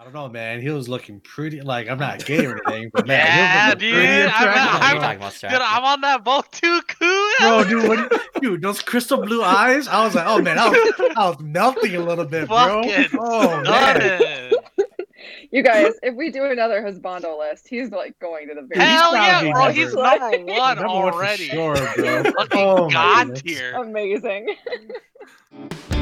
I don't know, man. He was looking pretty. Like I'm not gay or anything, but man, Yeah, he was dude, pretty I'm- attractive, I'm- bro. talking about Dude, I'm on that boat too, cool. Bro, dude, what, dude, those crystal blue eyes. I was like, oh man, I was, I was melting a little bit, bro. Fucking Oh man. You guys, if we do another husbando list, he's like going to the very Hell yeah, bro. number- He's number one Number one for already. sure, bro. Fucking Oh, my god goodness. tier. amazing.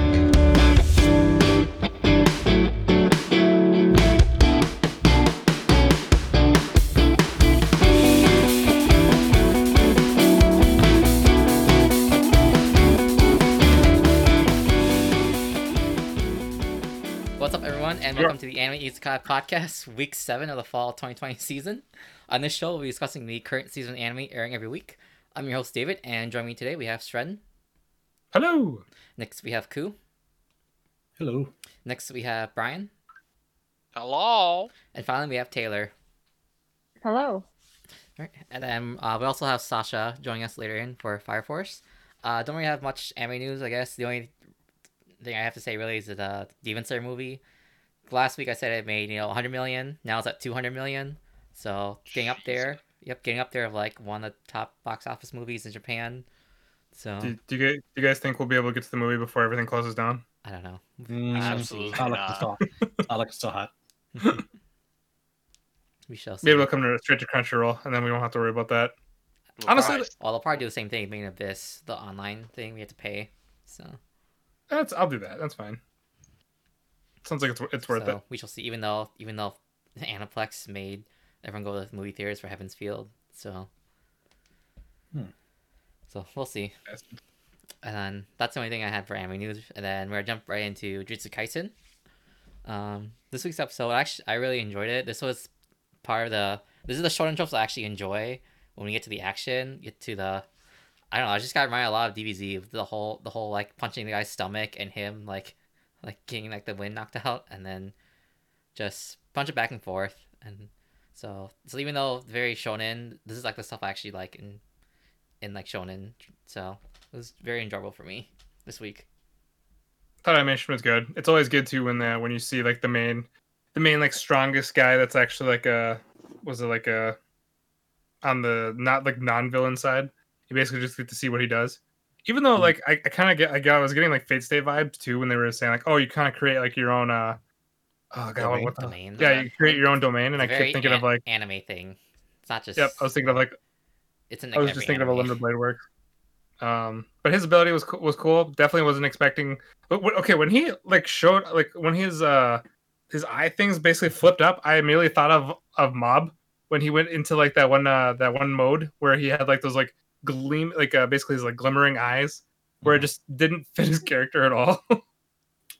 everyone, and welcome to the Anime Isekai Podcast, Week 7 of the Fall 2020 season. On this show, we'll be discussing the current season of anime airing every week. I'm your host, David, and joining me today, we have Stren. Hello. Next, we have Ku. Hello. Next, we have Brian. Hello. And finally, we have Taylor. Hello. Alright, And then uh, we also have Sasha joining us later in for Fire Force. Uh, don't really have much anime news, I guess. The only thing I have to say really is that the Demon Slayer movie. Last week I said it made, you know, 100 million. Now it's at 200 million. So it's getting up there. Yep, getting up there of like one of the top box office movies in Japan. So Do, do you guys, do you guys think we'll be able to get to the movie before everything closes down? I don't know. Mm, Absolutely I like not. it's still, I like it's still hot. We shall see. Maybe we'll come to straight to Crunchyroll, and then we won't have to worry about that. Honestly, Christ. Well, they'll probably do the same thing, Made in Abyss the online thing we have to pay. So, That's I'll do that. That's fine. Sounds like it's it's worth so it. we shall see. Even though, even though Aniplex made everyone go to the movie theaters for Heaven's Feel, so Hmm. so we'll see. And then that's the only thing I had for anime news. And then we're gonna jump right into Jujutsu Kaisen. Um, this week's episode, actually, I really enjoyed it. This was part of the. This is the short tropes I actually enjoy when we get to the action, get to the. I don't know. I just got reminded a lot of DBZ of the whole, the whole like punching the guy's stomach and him like, like getting like the wind knocked out, and then just punch it back and forth. And so, so even though very shonen, this is like the stuff I actually like in, in like shonen. So it was very enjoyable for me this week. Thought animation was good. It's always good too when the when you see like the main, the main like strongest guy that's actually like a was it like a on the not like non villain side. You basically just get to see what he does. Even though Hmm. like I, I kind of get I got I was getting like Fate Stay vibes too when they were saying like oh you kind of create like your own uh oh god Domain? what the Domain. yeah you create your own domain and I kept thinking an- of like anime thing. It's not just. yep I was thinking of like It's in I was just thinking of a limited blade work. Um, but his ability was was cool. Definitely wasn't expecting. But okay, when he like showed like when his uh his eye things basically flipped up, I immediately thought of of Mob when he went into like that one uh that one mode where he had like those like gleam like uh basically his like glimmering eyes where it just didn't fit his character at all.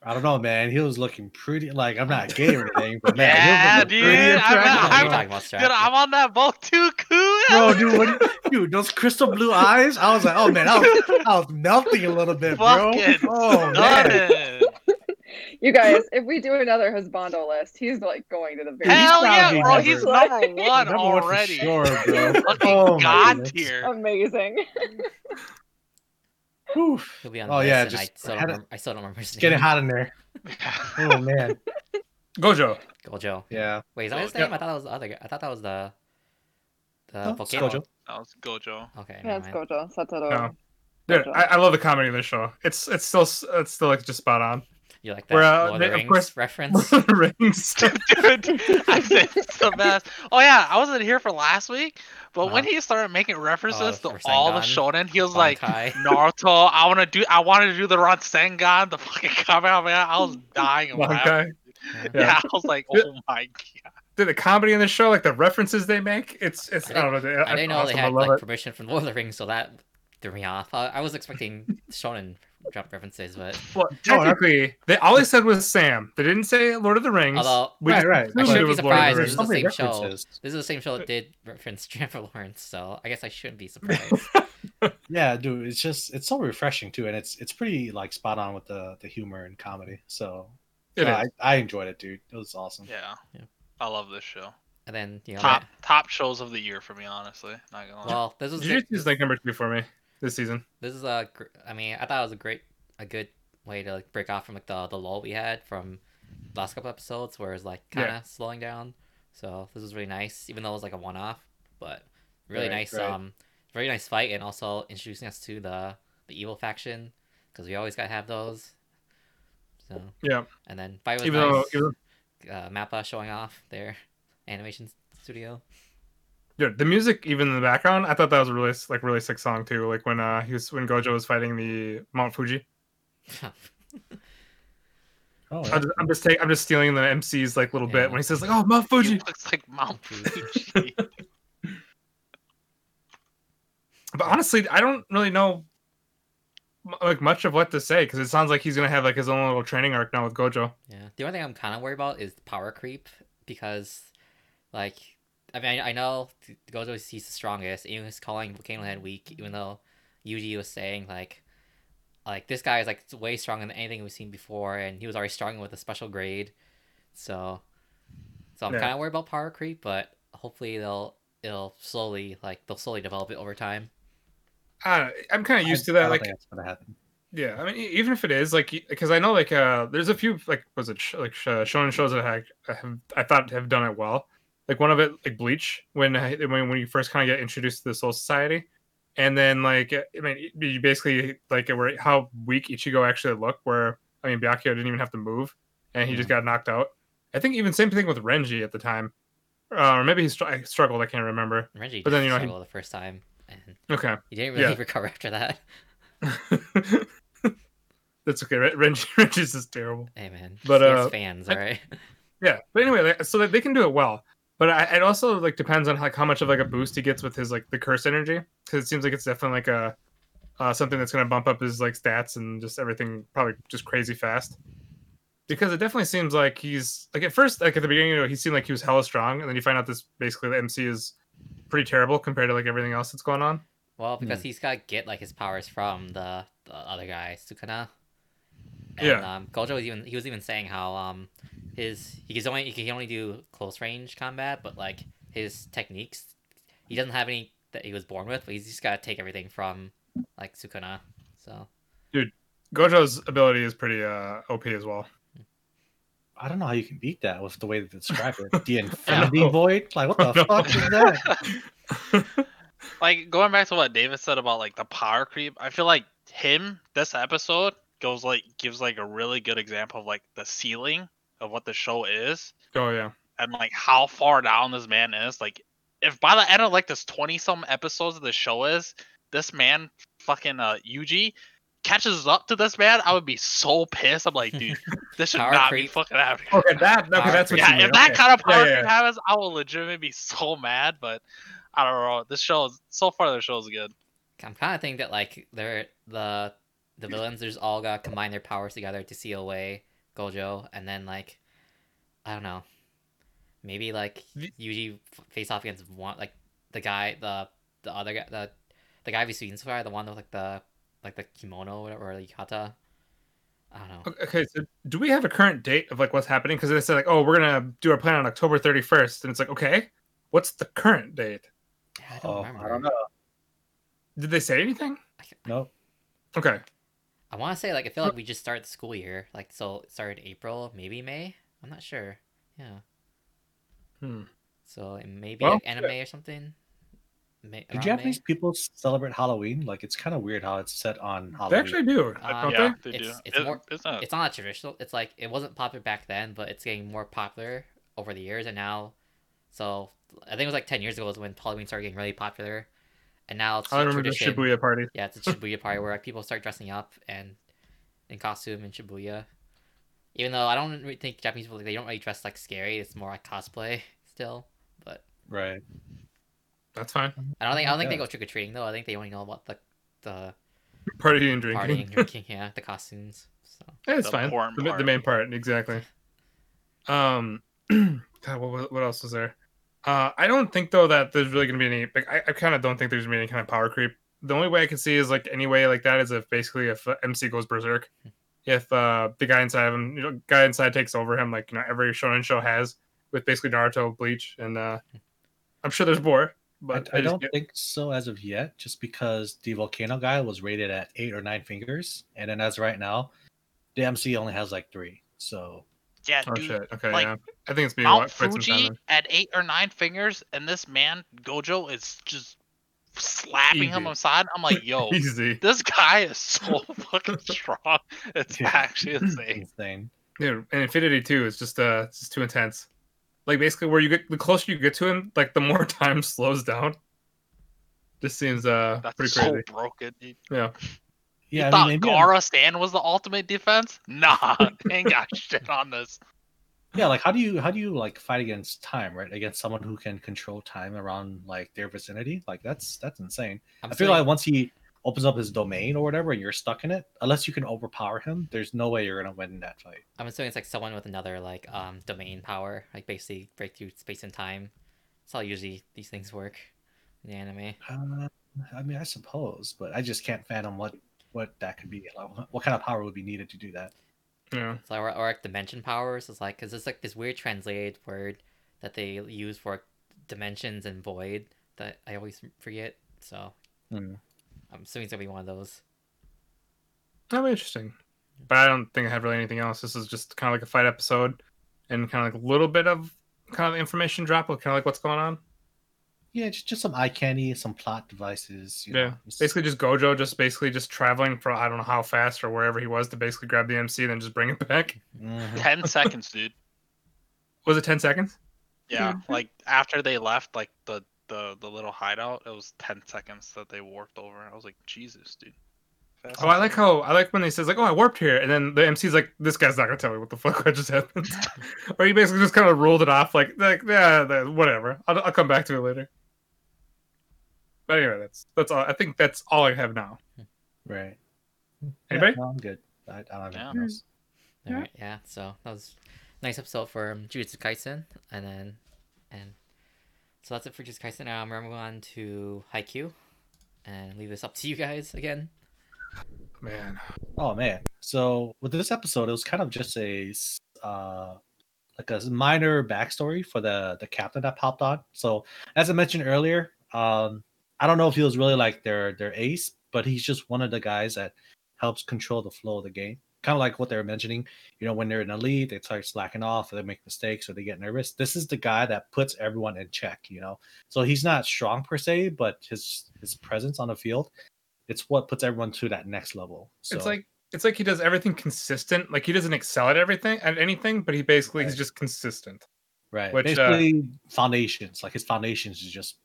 I don't know, man. He was looking pretty. Like I'm not gay or anything, but man, Yeah, he was looking pretty dude, I'm- attractive, What are you bro. talking about, Strap? Dude, I'm on that boat too, cool. Bro, dude, what, dude, those crystal blue eyes. I was like, oh man, I was, I was melting a little bit, bro. Fucking Oh man, stunning. You guys, if we do another husbando list, he's like going to the very He's Hell yeah, bro. number- He's number one number one already. sure, bro. Oh, my god goodness. tier. amazing. Whew. He'll be on Oh, the yeah, list, and I just still, don't remember, I still don't remember his It's getting hot in there. Oh man, Gojo. Gojo. yeah. Wait, is that his Gojo. name? I thought that was the other guy. I thought that was the the No, it's Gojo. That was Gojo. Okay, Yeah, it's. Gojo, Satoru. No. Oh. Dude, Gojo. I, I love the comedy in this show. It's it's still it's still like just spot on. You like that Where, uh, Lord of the Rings course- reference? Rings. Dude, I said it's the best. Oh yeah, I wasn't here for last week, but when Uh-huh. he started making references Oh, to for all the Sengan, shonen, he was like Naruto. I want to do. I wanted to do the Rasengan, the fucking Kamehameha. I was dying of laughing. Okay. Yeah. Yeah. I was like, oh my god. Dude, the comedy in the show, like the references they make, it's it's I I, don't know. they- I didn't know awesome. they I had love like it. permission from Lord of the Rings, so that threw me off. I, I was expecting shonen jump references, but Well, technically, they all they said was Sam. They didn't say Lord of the Rings. although We right, just right. I shouldn't be was Lord of surprised. This is the many same show. this is the same show that did reference Jennifer Lawrence, so I guess I shouldn't be surprised. Yeah, dude, it's just it's so refreshing too, and it's it's pretty like spot on with the the humor and comedy. So It no. I, I enjoyed it, dude. It was awesome. Yeah. Yeah. I love this show. and then you know, Top that- top shows of the year for me, honestly. Not gonna lie. well, this was Jujutsu is like number two for me this season. this is a gr- I mean, I thought it was a great, a good way to like break off from like the the lull we had from last couple episodes where it's like kind of slowing down. So this was really nice, even though it was like a one-off, but really Right, nice. right. Um, very nice fight, and also introducing us to the the evil faction because we always gotta have those. So Yeah. and then fight was Even though, even, uh, Mappa showing off their animation studio. Dude, the music even in the background, I thought that was a really like really sick song too. Like when uh he was when Gojo was fighting the Mount Fuji. Oh, I'm just, I'm just taking I'm just stealing the MC's like little Yeah. bit when he says like oh Mount Fuji. He looks like Mount Fuji. But honestly, I don't really know like much of what to say because it sounds like he's gonna have like his own little training arc now with Gojo. Yeah. The only thing I'm kind of worried about is power creep because, like, I mean, I, I know Gojo is he's the strongest. Even he's calling Volcano Head weak, even though Yuji was saying like, like this guy is like way stronger than anything we've seen before, and he was already strong with a special grade. So, so I'm Yeah. kind of worried about power creep, but hopefully they'll it'll slowly like they'll slowly develop it over time. I don't, I'm kind of used to I that. don't Like think that's gonna happen. Yeah, I mean, e- even if it is like, because I know like, uh, there's a few like, was it sh- like sh- shonen shows that have, have I thought have done it well. Like one of it, like Bleach, when when when you first kind of get introduced to the Soul Society, and then like, I mean, you basically like where how weak Ichigo actually looked. Where I mean, Byakuya didn't even have to move, and he just got knocked out. I think even same thing with Renji at the time, uh, or maybe he str- struggled. I can't remember. Renji But then, you know, he- struggled the first time, and Okay, he didn't really Yeah. recover after that. that's okay. Ren- Renji Renji's just terrible. Hey man, But, uh, fans, all right. Yeah, but anyway, so they can do it well. But I, it also like depends on like how much of like a boost he gets with his like the curse energy, because it seems like it's definitely like a uh, something that's gonna bump up his like stats and just everything probably just crazy fast. Because it definitely seems like he's like at first like at the beginning you know, he seemed like he was hella strong, and then you find out this basically the MC is pretty terrible compared to like everything else that's going on. Well, because he's got to get like his powers from the the other guy, Sukuna. And, Yeah. Um, Gojo was even he was even saying how um his he can only he can only do close range combat, but like his techniques, he doesn't have any that he was born with, but he's just got to take everything from like Sukuna. So dude, Gojo's ability is pretty uh OP as well. I don't know how you can beat that with the way they describe it. The I Infinity. Void? Like, what the know. fuck is that? like going back to what David said about like the power creep, I feel like him this episode goes like gives like a really good example of like the ceiling of what the show is oh yeah. and like how far down this man is. Like if by the end of like this twenty some episodes of the show is this man fucking uh Yuji catches up to this man, I would be so pissed. I'm like, dude, this should Power not be fucking happening. Okay, that okay, that's what yeah, you mean. if that kind of Yeah, power yeah, yeah. happens, I will legitimately be so mad. But I don't know. This show is so far. The show is good. I'm kind of thinking that like they're the the villains just all got combine their powers together to seal away Gojo, and then like I don't know, maybe like The- Yuji face off against one like the guy the the other guy the the guy we've seen so far the one with like the like the kimono or whatever or the yukata. I don't know. Okay, so do we have a current date of like what's happening? Because they said like, oh, we're gonna do our plan on October thirty first, and it's like, okay, what's the current date? Yeah, I don't Oh, remember. I don't know. Did they say anything? No. Okay, I want to say like I feel like we just started the school year like so it started April maybe May I'm not sure yeah Hmm. so it may be Well, like anime or something. May, Do around Japanese May? people celebrate Halloween? Like, it's kind of weird how it's set on they actually do, Uh, yeah, they? they, do. It's- it's It- more- it's not. it's not traditional. It's like it wasn't popular back then, but it's getting more popular over the years, and now, so I think it was like ten years ago was when Halloween started getting really popular, and now it's I a remember the. Shibuya party. Yeah, it's a Shibuya party where like, people start dressing up and in costume in Shibuya. Even though I don't really think Japanese people like, they don't really dress like scary. It's more like cosplay still. But Right. That's fine. I don't think I don't think they go trick or treating though. I think they only know about the the Partying and drinking. partying, drinking, yeah, the costumes. So Yeah, it's The fine. The, the main part, exactly. Um, God, what, what else was there? Uh, I don't think though that there's really gonna be any. Like, I, I kind of don't think there's gonna be any kind of power creep. The only way I can see is like any way like that is if basically if uh, MC goes berserk, if uh the guy inside of him, you know, guy inside takes over him, like you know every shonen show has with basically Naruto, Bleach, and uh I'm sure there's more, but I, I just don't get- think so as of yet, just because the volcano guy was rated at eight or nine fingers, and then as of right now, the MC only has like three. So Yeah, Oh dude. shit. Okay, like, yeah. I think it's been Mount quite some time. Fuji at eight or nine fingers, and this man Gojo is just slapping him Easy. aside. I'm like, yo, Easy. this guy is so fucking strong. It's Yeah. actually insane. Insane. Dude, and Infinity too is just uh it's just too intense. Like basically where you get the closer you get to him, like the more time slows down. This seems uh That's pretty so crazy. broken. Dude. Yeah. Yeah, you I thought mean, maybe I'm- Gaara's sand was the ultimate defense? Nah, they ain't got shit on this. yeah, like how do you how do you like fight against time, right? Against someone who can control time around like their vicinity, like that's that's insane. I'm I feel still- like once he opens up his domain or whatever, and you're stuck in it, unless you can overpower him, there's no way you're gonna win in that fight. I'm assuming it's like someone with another like um domain power, like basically break through space and time. That's how usually these things work in the anime. Uh, I mean, I suppose, but I just can't fathom what what that could be. Like, what- what kind of power would be needed to do that? Yeah. So or, or like dimension powers is like because it's like this weird translated word that they use for dimensions and void that I always forget. So Hmm. I'm assuming it's gonna be one of those. That'll be interesting. But I don't think I have really anything else. This is just kind of like a fight episode and kind of like a little bit of kind of information drop of kind of like what's going on. Yeah, just, just some eye candy, some plot devices. You Yeah. know, just- Basically just Gojo just basically just traveling for I don't know how fast or wherever he was to basically grab the MC and then just bring it back. Mhm. Ten seconds, dude. Was it 10 seconds? Yeah, Mhm. like after they left, like the the the little hideout, it was ten seconds that they warped over. I was like, Jesus, dude. Fast Oh, I like how I like when he says like, "Oh, I warped here," and then the MC's like, "This guy's not gonna tell me what the fuck just happened," or he basically just kind of ruled it off like, like yeah, whatever. I'll, I'll come back to it later. But anyway, that's that's all. I think that's all I have now. Right. Anybody? Yeah, no, I'm good. I, I don't have Yeah. anything else. Yeah. Alright, yeah. So that was a nice episode for um, Jujutsu Kaisen, and then and so that's it for Jujutsu Kaisen. Now we're moving on to Haikyuu, and leave this up to you guys again. Man, Oh man. So with this episode, it was kind of just a uh like a minor backstory for the the captain that popped on. So as I mentioned earlier, um I don't know if he was really like their their ace, but he's just one of the guys that helps control the flow of the game. Kind of like what they were mentioning, you know, when they're in the lead, they start slacking off, or they make mistakes, or they get nervous. This is the guy that puts everyone in check, you know. So he's not strong per se, but his his presence on the field, it's what puts everyone to that next level. So it's like it's like he does everything consistent. Like he doesn't excel at everything at anything, but he basically he's just consistent. Right. Which, uh, Basically, foundations. Like his foundations is just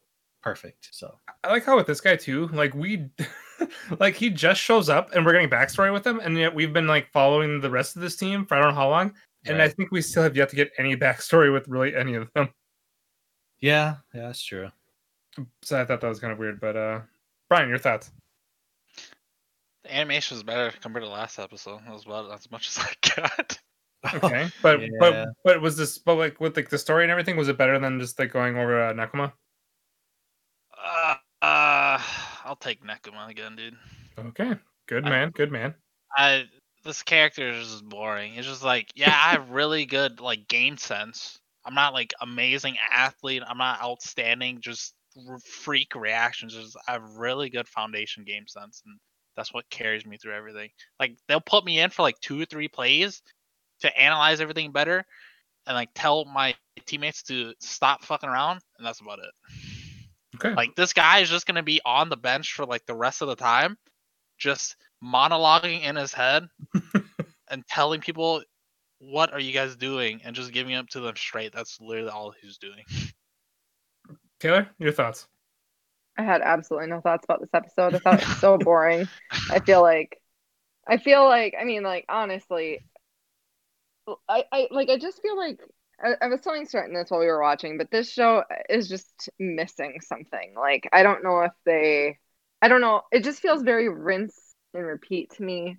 perfect. So I like how with this guy too, like we, like he just shows up and we're getting backstory with him, and yet we've been like following the rest of this team for I don't know how long, and I think we still have yet to get any backstory with really any of them. yeah, yeah, that's true. So I thought that was kind of weird. But uh Brian, your thoughts? The animation was better compared to the last episode. That was about as much as I got. Okay, but Yeah. but but was this but like with like the story and everything was it better than just like going over uh, Nekoma? Uh, uh, I'll take Nekoma again, dude. Okay, good I- man, good man. I this character is just boring. It's just like, yeah, I have really good like game sense. I'm not like amazing athlete. I'm not outstanding. Just freak reactions. Just I have really good foundation game sense, and that's what carries me through everything. Like they'll put me in for like two or three plays to analyze everything better, and like tell my teammates to stop fucking around, and that's about it. Okay, Like this guy is just gonna be on the bench for like the rest of the time, just monologuing in his head and telling people what are you guys doing and just giving up to them straight. That's literally all he's doing. Taylor, your thoughts? I had absolutely no thoughts about this episode. I thought it was so boring. I feel like, I feel like, I mean, like honestly, I, I like, I just feel like I, I was telling Stratton this while we were watching, but this show is just missing something. Like, I don't know if they, I don't know. It just feels very rinse and repeat to me.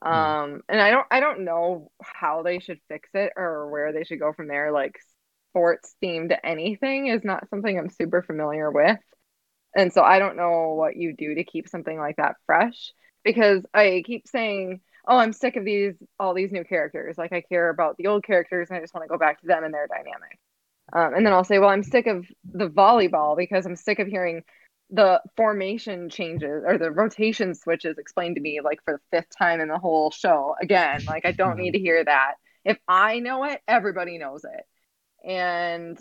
Um, and I don't, I don't know how they should fix it or where they should go from there. Like, sports themed anything is not something I'm super familiar with. And so I don't know what you do to keep something like that fresh because I keep saying, "Oh, I'm sick of these all these new characters. Like I care about the old characters and I just want to go back to them and their dynamic." Um, and then I'll say, "Well, I'm sick of the volleyball because I'm sick of hearing the formation changes or the rotation switches explained to me like for the fifth time in the whole show again. Like I don't need to hear that if I know it, everybody knows it. And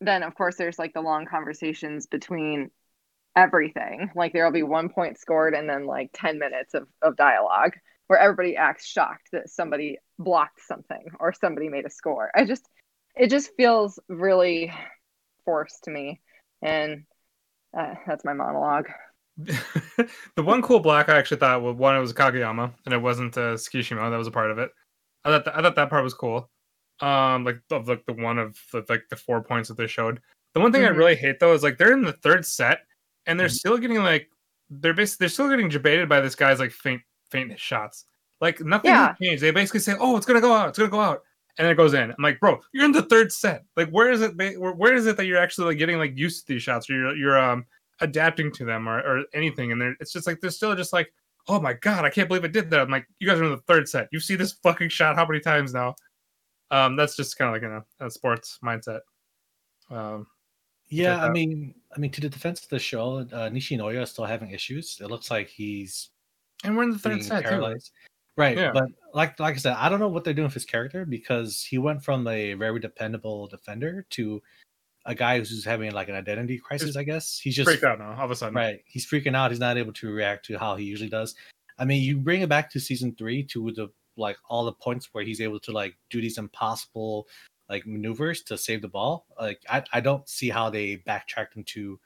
then of course there's like the long conversations between everything. Like there'll be one point scored and then like 10 minutes of, of dialogue where everybody acts shocked that somebody blocked something or somebody made a score. I just it just feels really forced to me. And uh, that's my monologue. the one cool block I actually thought was one it was Kageyama and it wasn't uh, Tsukishima that was a part of it. I thought th- I thought that part was cool. Um, like of like the one of the, like the four points that they showed. The one thing Mhm. I really hate though is like they're in the third set and they're Mhm. still getting like they're basically they're still getting debated by this guy's like feint feint shots. Like nothing Yeah. changed. They basically say, "Oh, it's gonna go out. It's gonna go out," and it goes in. I'm like, bro, you're in the third set. Like, where is it? Where, where is it that you're actually like getting like used to these shots, or you're you're um adapting to them, or or anything? And they're it's just like they're still just like, oh my god, I can't believe it did that. I'm like, you guys are in the third set. You see this fucking shot how many times now? Um, that's just kind of like in a, a sports mindset. Um, Yeah, I mean, I mean, to the defense of the show, uh, Nishinoya is still having issues. It looks like he's and we're in the third set too. Right, Yeah. but like like I said, I don't know what they're doing with his character because he went from a very dependable defender to a guy who's having like an identity crisis. I guess he's just Freaked out now all of a sudden. right. He's freaking out. He's not able to react to how he usually does. I mean, you bring it back to season three to the like all the points where he's able to like do these impossible like maneuvers to save the ball. Like I, I don't see how they backtracked him to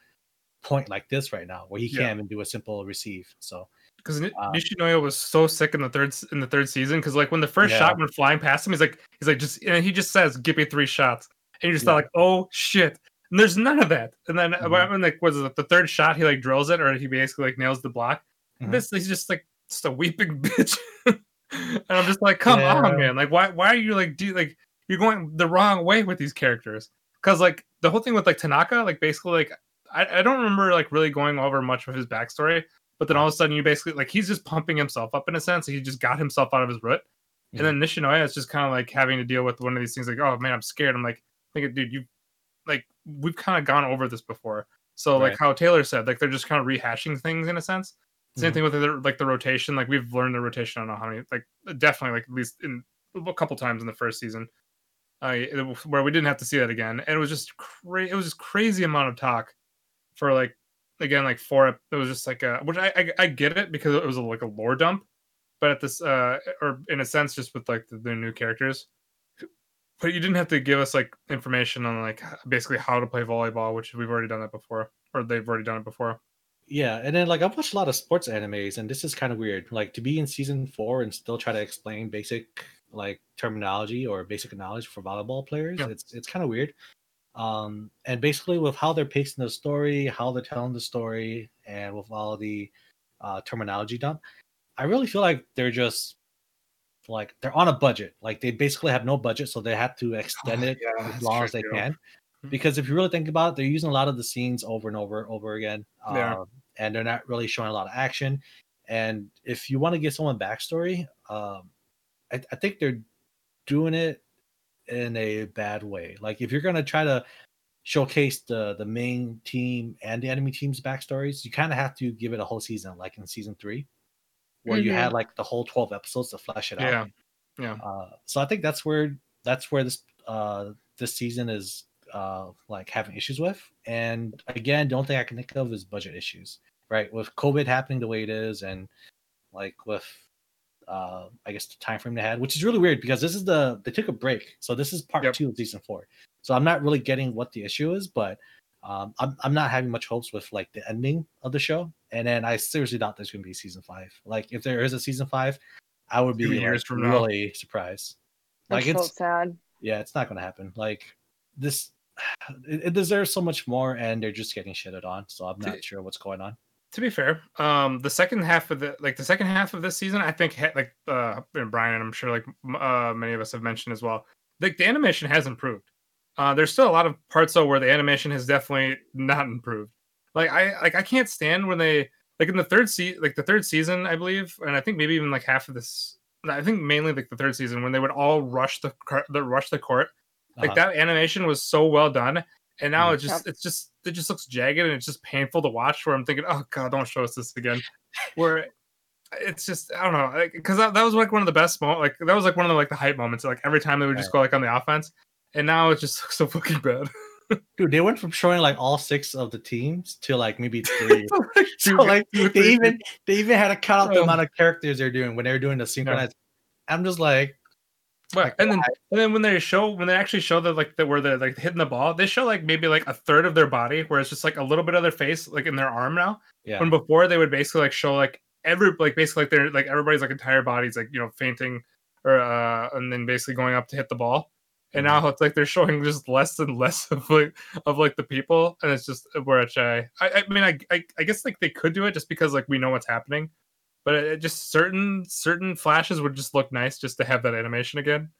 point like this right now where he Yeah. can't even do a simple receive. So because Uh, Nishinoya was so sick in the third in the third season. Because like when the first Yeah. shot went flying past him, he's like he's like just and he just says, "Give me three shots," and you just Yeah. thought like, "Oh shit!" And there's none of that. And then Mhm. when like was it the third shot, he like drills it or he basically like nails the block. Mhm. This he's just like just a weeping bitch. and I'm just like, come Yeah. on, man! Like why why are you like do like you're going the wrong way with these characters? Because like the whole thing with like Tanaka, like basically like I, I don't remember like really going over much of his backstory, but then all of a sudden you basically like he's just pumping himself up in a sense. He just got himself out of his rut. And then Nishinoya is just kind of like having to deal with one of these things like, oh man, I'm scared. I'm like, dude, you like we've kind of gone over this before. So like how Taylor said, like they're just kind of rehashing things in a sense. Same Mhm. thing with the, like the rotation. Like we've learned the rotation. I don't know how many, like definitely like at least in a couple times in the first season, uh, where we didn't have to see that again. And it was just crazy. It was just crazy amount of talk for like again like four. It was just like a which I, I I get it because it was a, like a lore dump, but at this uh or in a sense just with like the, the new characters. But you didn't have to give us like information on like basically how to play volleyball, which we've already done that before, or they've already done it before. Yeah, and then like I've watched a lot of sports animes, and this is kind of weird. Like to be in season four and still try to explain basic like terminology or basic knowledge for volleyball players. Yeah. It's it's kind of weird. Um, and basically with how they're pacing the story, how they're telling the story, and with all the uh, terminology dump, I really feel like they're just like they're on a budget. Like they basically have no budget, so they have to extend it yeah, as long as they can. Mhm. Because if you really think about it, they're using a lot of the scenes over and over, over again, Yeah. um, and they're not really showing a lot of action. And if you want to give someone backstory, um, I, I think they're doing it in a bad way. Like if you're gonna try to showcase the the main team and the enemy team's backstories, you kind of have to give it a whole season, like in season three, where you Mhm. had like the whole twelve episodes to flesh it out. Yeah, yeah. Uh, so I think that's where that's where this uh this season is uh like having issues with. And again, the only thing I can think of is budget issues, right? With COVID happening the way it is, and like with uh I guess the time frame they had, which is really weird because this is the they took a break, so this is part Yep. two of season four. So I'm not really getting what the issue is, but um, I'm I'm not having much hopes with like the ending of the show. And then I seriously doubt there's gonna be season five. Like if there is a season five, I would be Two like, years from now. really surprised. Like That's so it's sad. yeah, it's not gonna happen. Like this, it, it deserves so much more, and they're just getting shitted on. So I'm not sure what's going on. To be fair, um, the second half of the like the second half of this season, I think ha- like uh, and Brian, and I'm sure like uh, many of us have mentioned as well, like the animation has improved. Uh, there's still a lot of parts though where the animation has definitely not improved. Like I like I can't stand when they like in the third se- like the third season, I believe, and I think maybe even like half of this. I think mainly like the third season when they would all rush the car- the rush the court. Like Uh-huh. that animation was so well done, and now Mhm. it just Yep. it's just it just looks jagged and it's just painful to watch. Where I'm thinking, oh god, don't show us this again. Where it's just I don't know, because that, that was like one of the best moments. Like that was like one of the like the hype moments. Like every time they would just go like on the offense, and now it just looks so fucking bad. Dude, they went from showing like all six of the teams to like maybe three. so like they even they even had to cut out the amount of characters they're doing when they're doing the synchronized. Yeah. I'm just like, Right. And then and then when they show when they actually show that like that where they're like hitting the ball, they show like maybe like a third of their body where it's just like a little bit of their face like in their arm now. Yeah. When before they would basically like show like every like basically like they're like everybody's like entire body's like you know fainting or uh and then basically going up to hit the ball. And mm-hmm. now it's like they're showing just less and less of like of like the people, and it's just where I I, I mean I, I I guess like they could do it just because like we know what's happening, but it, just certain certain flashes would just look nice just to have that animation again.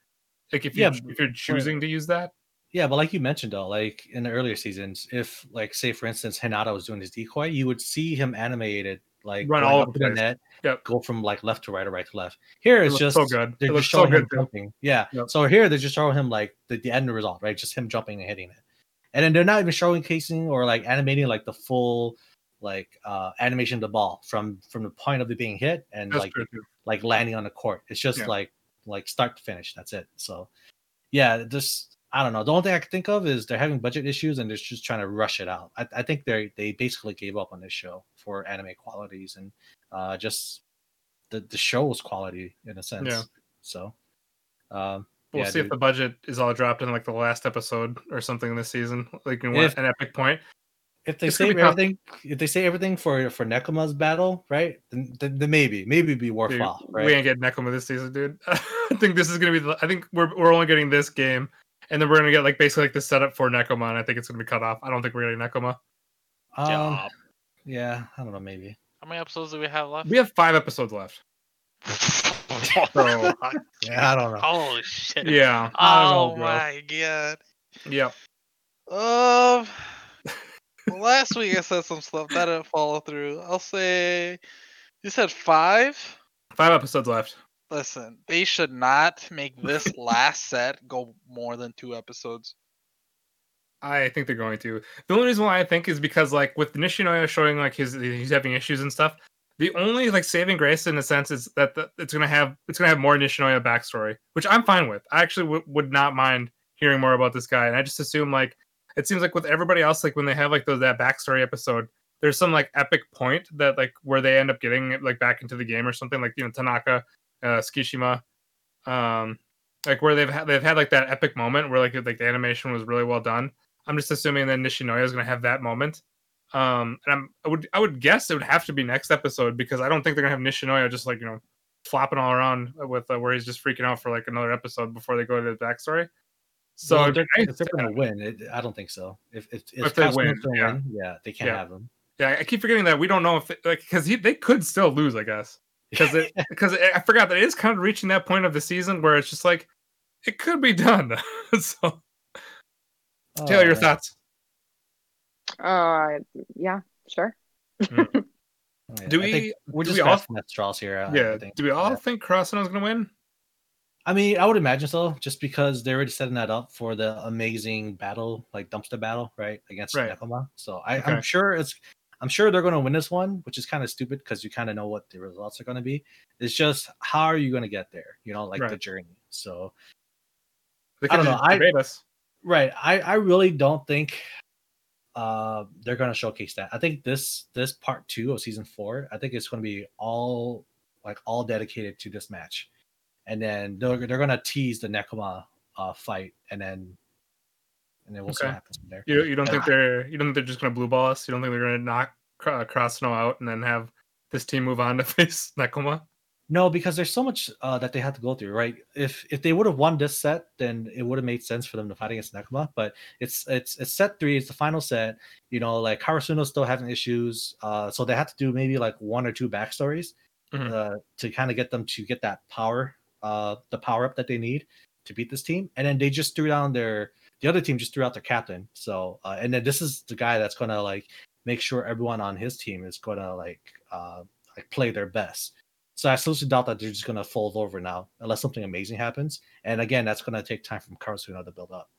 Like if you yeah, if you're choosing to use that. Yeah, but like you mentioned though, like in the earlier seasons, if like say for instance Hinata was doing his decoy, you would see him animated like run all up the net, yep. go from like left to right or right to left. Here it's it just so good. They're it just showing so him jumping. Yeah. Yep. So here they're just showing him like the, the end result, right? Just him jumping and hitting it. And then they're not even showing casing or like animating like the full like uh animation of the ball from from the point of it being hit and That's like like landing on the court. It's just yeah. like like start to finish. That's it. So yeah, just I don't know. The only thing I can think of is they're having budget issues and they're just trying to rush it out. I, I think they they basically gave up on this show for anime qualities and uh, just the the show's quality in a sense. Yeah. So um, we'll yeah, see dude. if the budget is all dropped in like the last episode or something this season, like in if, an epic point. If they it's save everything, if they say everything for for Nekoma's battle, right? Then, then, then maybe maybe be worthwhile. Dude, right? We ain't getting Nekoma this season, dude. I think this is gonna be. The, I think we're we're only getting this game and then we're gonna get like basically like the setup for Nekoma, and I think it's gonna be cut off. I don't think we're getting Nekoma. Um, yeah, I don't know, maybe. How many episodes do we have left? We have five episodes left. so, yeah, I don't know. Holy shit. Yeah. Oh know, my god. Yeah. Um. Well, last week I said some stuff that didn't follow through. I'll say you said five. Five episodes left. Listen, they should not make this last set go more than two episodes. I think they're going to. The only reason why I think is because like with Nishinoya showing like his he's having issues and stuff. The only like saving grace in a sense is that the, it's gonna have it's gonna have more Nishinoya backstory, which I'm fine with. I actually w- would not mind hearing more about this guy, and I just assume like it seems like with everybody else, like when they have like those that backstory episode, there's some like epic point that like where they end up getting like back into the game or something. Like you know Tanaka uh, Tsukishima, um, like where they've had they've had like that epic moment where like like the animation was really well done. I'm just assuming that Nishinoya is going to have that moment. Um, and I'm I would I would guess it would have to be next episode because I don't think they're gonna have Nishinoya just like you know flopping all around with uh, where he's just freaking out for like another episode before they go to the backstory. So well, if they're, if they're gonna win, it, I don't think so. If if, if, if they win, yeah. win, yeah, they can't yeah. have them. Yeah, I keep forgetting that we don't know if it, like because they could still lose, I guess because it because I forgot that it is kind of reaching that point of the season where it's just like it could be done. so, oh, Taylor, your thoughts? Uh, yeah, sure. Mm. do we? We're just we all at straws here. Yeah. Do we all yeah. think Karasuno's going to win? I mean, I would imagine so, just because they're already setting that up for the amazing battle, like dumpster battle, right, against right. Nekoma. So I, okay. I'm sure it's I'm sure they're going to win this one, which is kind of stupid because you kind of know what the results are going to be. It's just how are you going to get there? You know, like right. the journey. So I don't know. I us. right. I I really don't think uh they're going to showcase that. I think this this part two of season four. I think it's going to be all like all dedicated to this match, and then they're they're going to tease the Nekoma uh, fight, and then and then we'll okay. see what happens from there. You, you don't think they're you don't think they're just gonna blue ball us? You don't think they're gonna knock uh, Karasuno out and then have this team move on to face Nekoma? No, because there's so much uh, that they have to go through, right? If if they would have won this set, then it would have made sense for them to fight against Nekoma. But it's it's it's set three, it's the final set. You know, like Karasuno's still having issues, uh, so they have to do maybe like one or two backstories mm-hmm. uh, to kind of get them to get that power, uh, the power up that they need to beat this team. And then they just threw down their the other team just threw out their captain. So uh, and then this is the guy that's gonna like make sure everyone on his team is gonna like uh like play their best. So I seriously doubt that they're just gonna fold over now unless something amazing happens. And again, that's gonna take time from Karasuno to build up.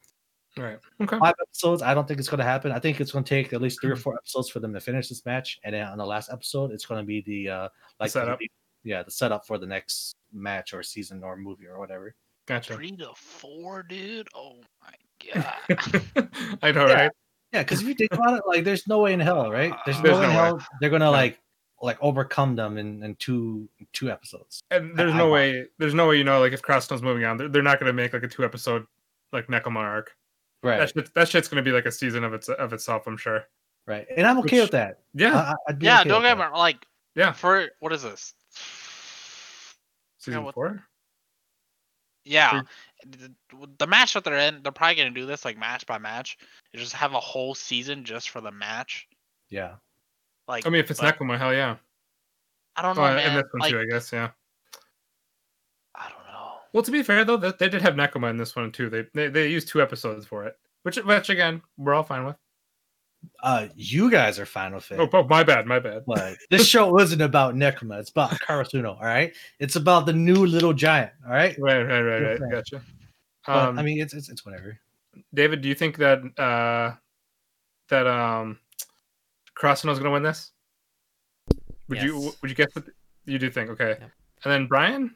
Right. Okay. Five episodes. I don't think it's gonna happen. I think it's gonna take at least three or four episodes for them to finish this match. And then on the last episode, it's gonna be the uh like the, yeah the setup for the next match or season or movie or whatever. Gotcha. Three to four, dude. Oh my god. I know, Yeah. right? Yeah, because if you think about it, like there's no way in hell, right? There's, There's no way in no way. hell they're gonna No. like like overcome them in, in two two episodes. And there's I- no I- way. There's no way you know like if Karasuno's moving on, they're, they're not going to make like a two episode like Nekoma arc. Right, That shit, that shit's going to be like a season of its of itself. I'm sure. right. And I'm okay Which- with that. Yeah. I, I- I'd be yeah, okay don't with get me Like, Yeah. for what is this? Season what- four. Yeah, the, the match that they're in, they're probably gonna do this like match by match. You just have a whole season just for the match. Yeah. Like, I mean, if it's but hell yeah. I don't oh, know, Oh, man. and this one like, too, I guess. Yeah. I don't know. Well, to be fair though, they did have Nekoma in this one too. They they, they used two episodes for it, which which again we're all fine with. Uh, you guys are fine with it. Oh, oh my bad, my bad. But this show isn't about Nekoma. It's about Karasuno. All right. It's about the new little giant. All right. Right, right, right, right. Different. Gotcha. But, Um, I mean, it's, it's it's whatever. David, do you think that uh that um Karasuno's gonna win this? Would you would you guess what you do think? Okay. Yep. And then Brian?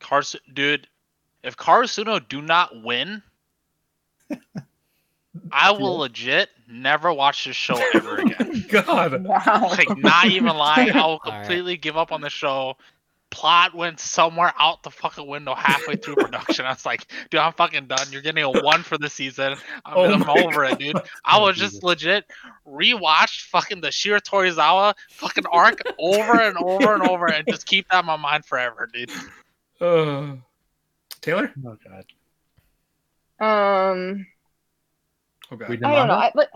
Cars, dude. If Karasuno do not win, I will legit never watch this show ever again. God. Wow. like, not even lying. I will right. completely give up on the show. Plot went somewhere out the fucking window halfway through production. I was like, dude, I'm fucking done. You're getting a one for the season. I'm, Oh I'm my over it, dude. I was just legit rewatch fucking the Shiratorizawa fucking arc over and over and over and just keep that in my mind forever, dude. Uh, Taylor? Oh god. Um, Oh god. Read the I don't know. manga? I, but,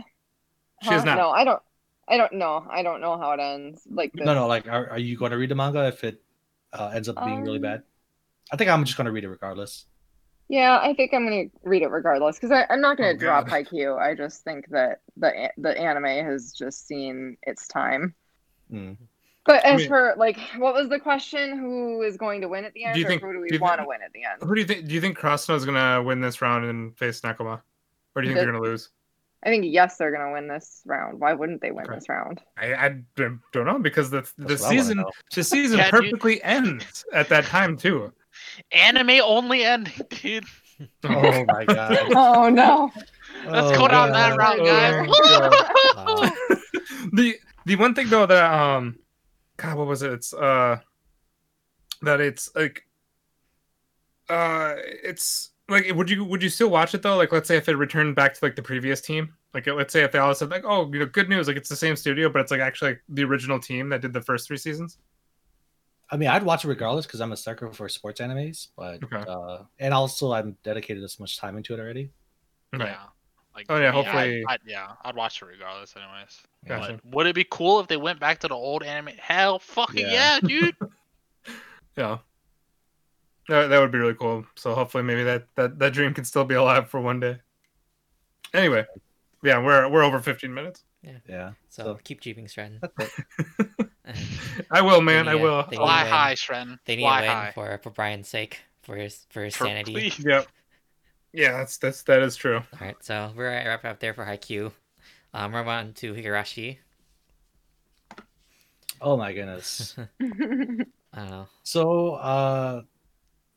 She is Huh? not. No, I don't. I don't know. I don't know how it ends. Like this. No, no. Like, are, are you going to read the manga if it uh, ends up being really Um, bad? I think I'm just going to read it regardless. Yeah, I think I'm gonna read it regardless because I'm not gonna Oh, drop God. Haikyuu. I just think that the the anime has just seen its time. Mm. But I as mean- for like, what was the question? Who is going to win at the end, do you or think- who do do we you want to win at the end? Who do you think do you think Karasuno's gonna win this round and face Nekoma? Or do you think The- they're gonna lose? I think yes, they're gonna win this round. Why wouldn't they win Okay. this round? I, I don't don't know because the the That's what season the season Yeah, dude. perfectly ends at that time too. Anime only ending, dude. Oh my god. Oh no! Let's Oh, go down that God. route, guys. Oh, Wow. the the one thing though that um god what was it it's uh that it's like uh it's like would you would you still watch it though like let's say if it returned back to like the previous team like let's say if they all said like oh you know good news like it's the same studio but it's like actually like, the original team that did the first three seasons I mean, I'd watch it regardless because I'm a sucker for sports animes, but Okay. uh, and also I'm dedicated this much time into it already. Yeah. Like, Oh, yeah, I- hopefully- I'd, yeah, I'd watch it regardless, anyways. Gotcha. But would it be cool if they went back to the old anime? Hell, fucking Yeah. yeah, dude. yeah that, that would be really cool so hopefully maybe that, that that dream can still be alive for one day anyway yeah we're we're over 15 minutes Yeah. So So- keep jeeping, Stren. That's it. And i will man i need a- will they need Fly high, Shren. they need Fly a win high. for for Brian's sake, for his for his For- sanity. please. Yep. Yeah, that's that's that is true. All right, so we're at wrap up there for Haikyuu. Um, we're on to Higurashi. Oh my goodness. I don't know. So uh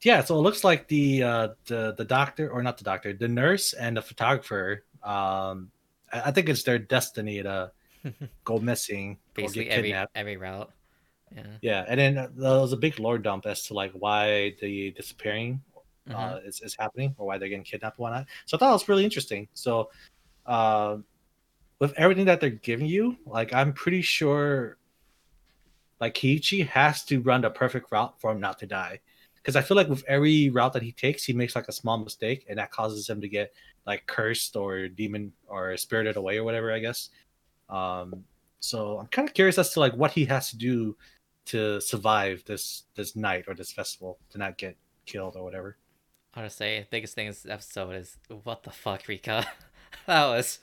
yeah, so it looks like the uh the the doctor or not the doctor, the nurse and the photographer um I think it's their destiny to go missing or Basically get every kidnapped. every route. Yeah. Yeah, and then there was a big lore dump as to like why the disappearing Mhm. uh, is, is happening or why they're getting kidnapped and whatnot. So I thought it was really interesting. So uh, with everything that they're giving you, like I'm pretty sure like Keiichi has to run the perfect route for him not to die. Because I feel like with every route that he takes, he makes like a small mistake and that causes him to get like cursed or demon or spirited away or whatever, I guess. Um, so I'm kind of curious as to like what he has to do to survive this this night or this festival to not get killed or whatever. Say biggest thing in this episode is what the fuck, Rika. that was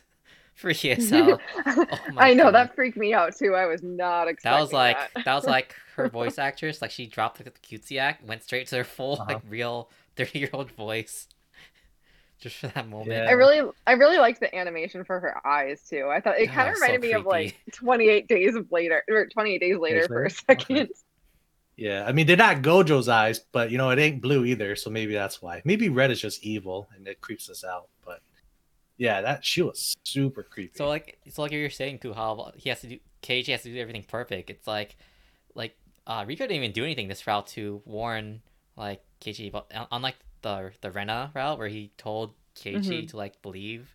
freaky as hell. Oh I know God. that freaked me out too. I was not expecting That was like that. that was like her voice actress. Like she dropped the cutesy act, went straight to her full Uh-huh. like real thirty year old voice. Just for that moment. Yeah. I really, I really liked the animation for her eyes too. I thought it That kind of was so reminded me of like 28 days of later or 28 days later for a later? Okay. second. Yeah, I mean they're not Gojo's eyes, but you know it ain't blue either, so maybe that's why. Maybe red is just evil and it creeps us out. But yeah, that she was super creepy. So like, so like you're saying too, how he has to do Keiichi has to do everything perfect. It's like, like uh, Rika didn't even do anything this route to warn like Keiichi, but unlike the the Rena route where he told Keiichi Mhm. to like believe,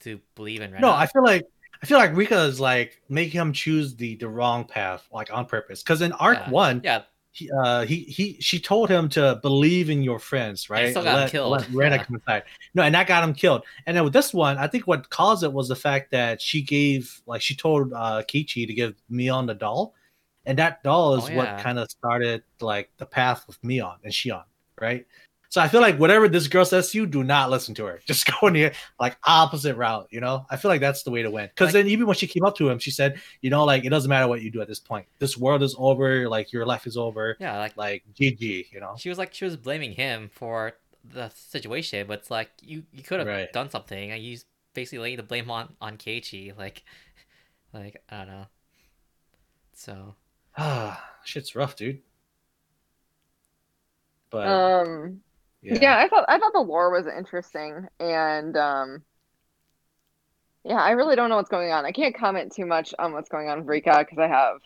to believe in Rena. no, I feel like I feel like Rika is like making him choose the the wrong path, like on purpose. Because in arc Yeah. one, yeah, he, uh, he he she told him to believe in your friends, right? still got him let, killed. Let Rena Yeah. come inside. No, and that got him killed. And then with this one, I think what caused it was the fact that she gave, like, she told uh, Keiichi to give Mion the doll, and that doll is Oh, what kind of started like the path with Mion and Shion, right? So I feel like whatever this girl says to you, do not listen to her. Just go in the like opposite route. You know, I feel like that's the way to win. Because Like- then even when she came up to him, she said, you know, like it doesn't matter what you do at this point. This world is over. Like your life is over. yeah, like Like GG. You know. she was like she was blaming him for the situation, but it's like you you could have Right. done something. and you basically laying the blame on on Keiichi, like, like I don't know. So Ah, shit's rough, dude. But Um, yeah. yeah. I thought I thought the lore was interesting, and um, yeah, I really don't know what's going on. I can't comment too much on what's going on with Rika because I have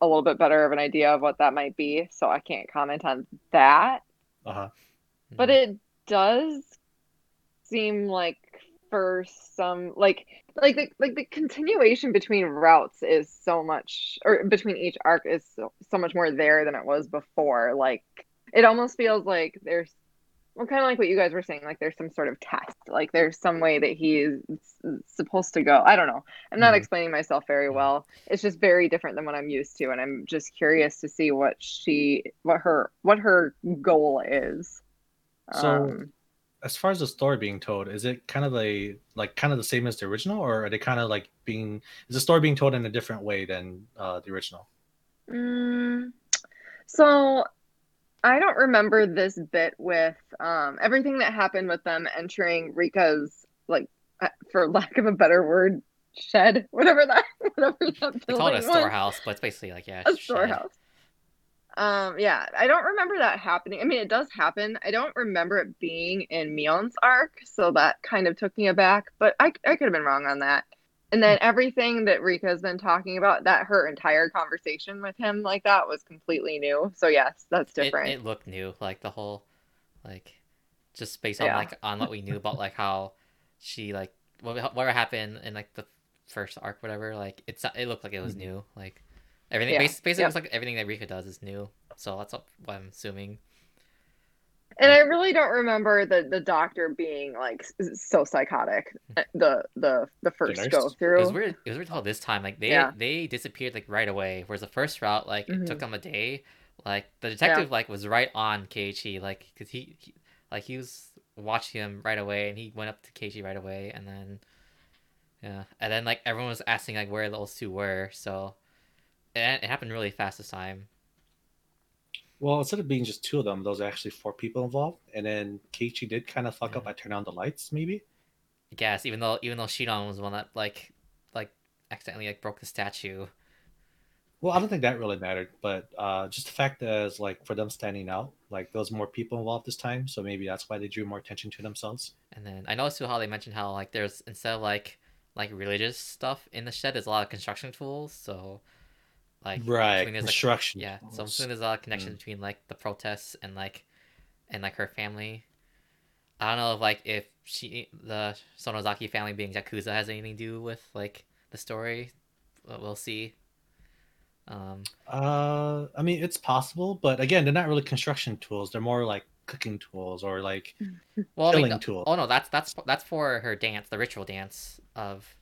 a little bit better of an idea of what that might be, so I can't comment on that. Uh-huh. But mm, it does seem like for some like like the like the continuation between routes is so much or between each arc is so, so much more there than it was before. Like it almost feels like there's well kind of like what you guys were saying like there's some sort of test like there's some way that he is supposed to go i don't know i'm not Mhm. explaining myself very Mhm. well it's just very different than what i'm used to and i'm just curious to see what she what her what her goal is So- Um, as far as the story being told, is it kind of a like kind of the same as the original, or are they kind of like being is the story being told in a different way than uh, the original? Mm, so I don't remember this bit with um, everything that happened with them entering Rika's like, uh, for lack of a better word, shed, whatever that, whatever that they call it a building was, storehouse, but it's basically like yeah, a shed. storehouse. Um, yeah, I don't remember that happening. I mean, it does happen. I don't remember it being in Mion's arc, so that kind of took me aback. But I, I could have been wrong on that. And then everything that Rika's been talking about, that her entire conversation with him like that was completely new. So yes, that's different. it looked new, like the whole, like, just based on Yeah. like on what we knew about like how she like what whatever happened in like the first arc, whatever. Like it's it looked like it was Mhm. new. Like everything, Yeah. bas- basically, Yep. like everything that Rika does is new. So that's what what I'm assuming. And I really don't remember the the doctor being like so psychotic. uh, The the the first go It was weird. It was weird how this time like they Yeah. they disappeared like right away. Whereas the first route like it took Mhm. them a day. Like the detective like was right on Keiichi like because he, he like he was watching him right away and he went up to Keiichi right away and then yeah and then like everyone was asking like where those two were so it, it happened really fast this time. Well, instead of being just two of them, those are actually four people involved, and then Keiichi did kind of fuck up Yeah. by turning on the lights, maybe. I guess even though even though Shion was the one that like like accidentally like broke the statue. Well, I don't think that really mattered, but uh, just the fact that it's like for them standing out, like there was more people involved this time, so maybe that's why they drew more attention to themselves. And then I noticed too how they mentioned how like there's instead of like like religious stuff in the shed, there's a lot of construction tools. So like right, between there's, like, construction. yeah, so I'm assuming there's a lot of connection Mm. between like the protests and like and like her family. I don't know if like if she the Sonozaki family being Yakuza has anything to do with like the story. But we'll see. Um, Uh, I mean, it's possible, but again, they're not really construction tools. They're more like cooking tools or like well, I mean, the- tools. Oh no, that's that's that's for her dance, the ritual dance of,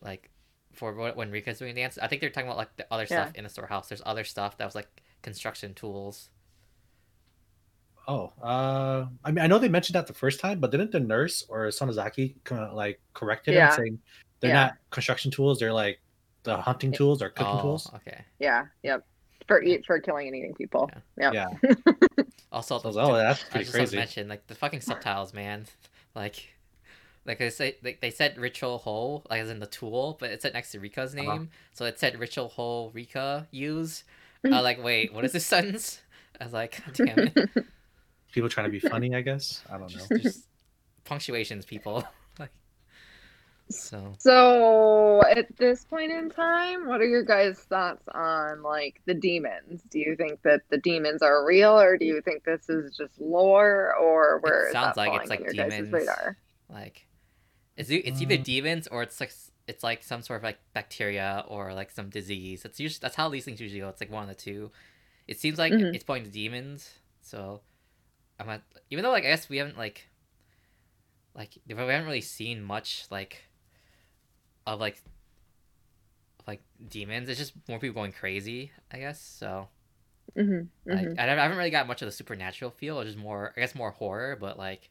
like, for when Rika's doing dance. I think they're talking about like the other stuff in the storehouse. There's other stuff that was like construction tools. Oh, uh, I mean, I know they mentioned that the first time, but didn't the nurse or Sonozaki kind of like corrected Yeah. him, saying they're Yeah. not construction tools; they're like the hunting tools or cooking oh, tools. okay. Yeah, yep. For eat for killing and eating people. Yep. Yeah. Also, So I was the- like, oh, that's I pretty just crazy. mention like the fucking subtitles, man. Like, like they say, like they said ritual hole, like as in the tool, but it said next to Rika's name, Uh-huh. so it said ritual hole Rika use, I was like, wait, what is this sentence? I was like, God damn it. People trying to be funny, I guess. I don't know. Just, just punctuations, people. like, so So at this point in time, what are your guys' thoughts on like the demons? Do you think that the demons are real, or do you think this is just lore, or where is sounds that like it's like your guys' demons. radar? like, it's it's either Mm. demons or it's like it's like some sort of like bacteria or like some disease. It's usually that's how these things usually go. It's like one of the two. It seems like Mhm. it's pointing to demons. So I'm not even though like I guess we haven't like like we haven't really seen much like of like like demons. It's just more people going crazy, I guess. So Mm-hmm, like I haven't I haven't really got much of the supernatural feel. It's just more I guess more horror, but like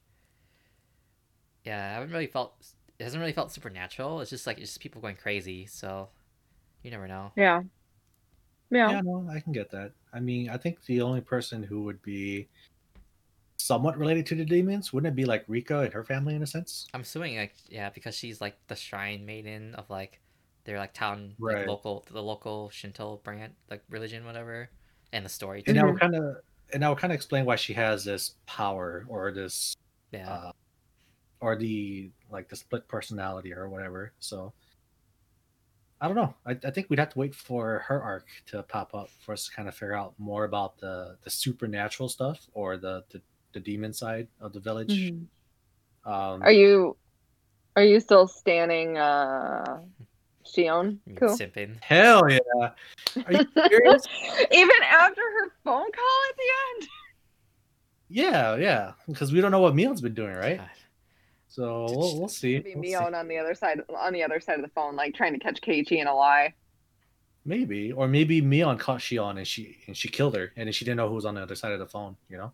yeah, I haven't really felt it hasn't really felt supernatural. It's just like it's just people going crazy. So you never know. Yeah. Yeah. Yeah, no, I can get that. I mean, I think the only person who would be somewhat related to the demons wouldn't it be like Rika and her family in a sense? I'm assuming like yeah, because she's like the shrine maiden of like their like town like local the local Shinto brand like religion whatever, and the story And too. that would kind of and that would kind of explain why she has this power or this Yeah, uh, or the like the split personality or whatever. So I don't know. I, I think we'd have to wait for her arc to pop up for us to kind of figure out more about the the supernatural stuff or the the, the demon side of the village. Mhm. Um, Are you are you still standing uh Shion? Cool. simping. hell yeah! Are you serious? Even after her phone call at the end? yeah, yeah. Because we don't know what Mion's been doing, right? God. So we'll, we'll see. Maybe We'll see. Mion on the other side on the other side of the phone, like trying to catch Keiichi in a lie. Maybe, or maybe Mion caught Shion and she and she killed her, and she didn't know who was on the other side of the phone. You know.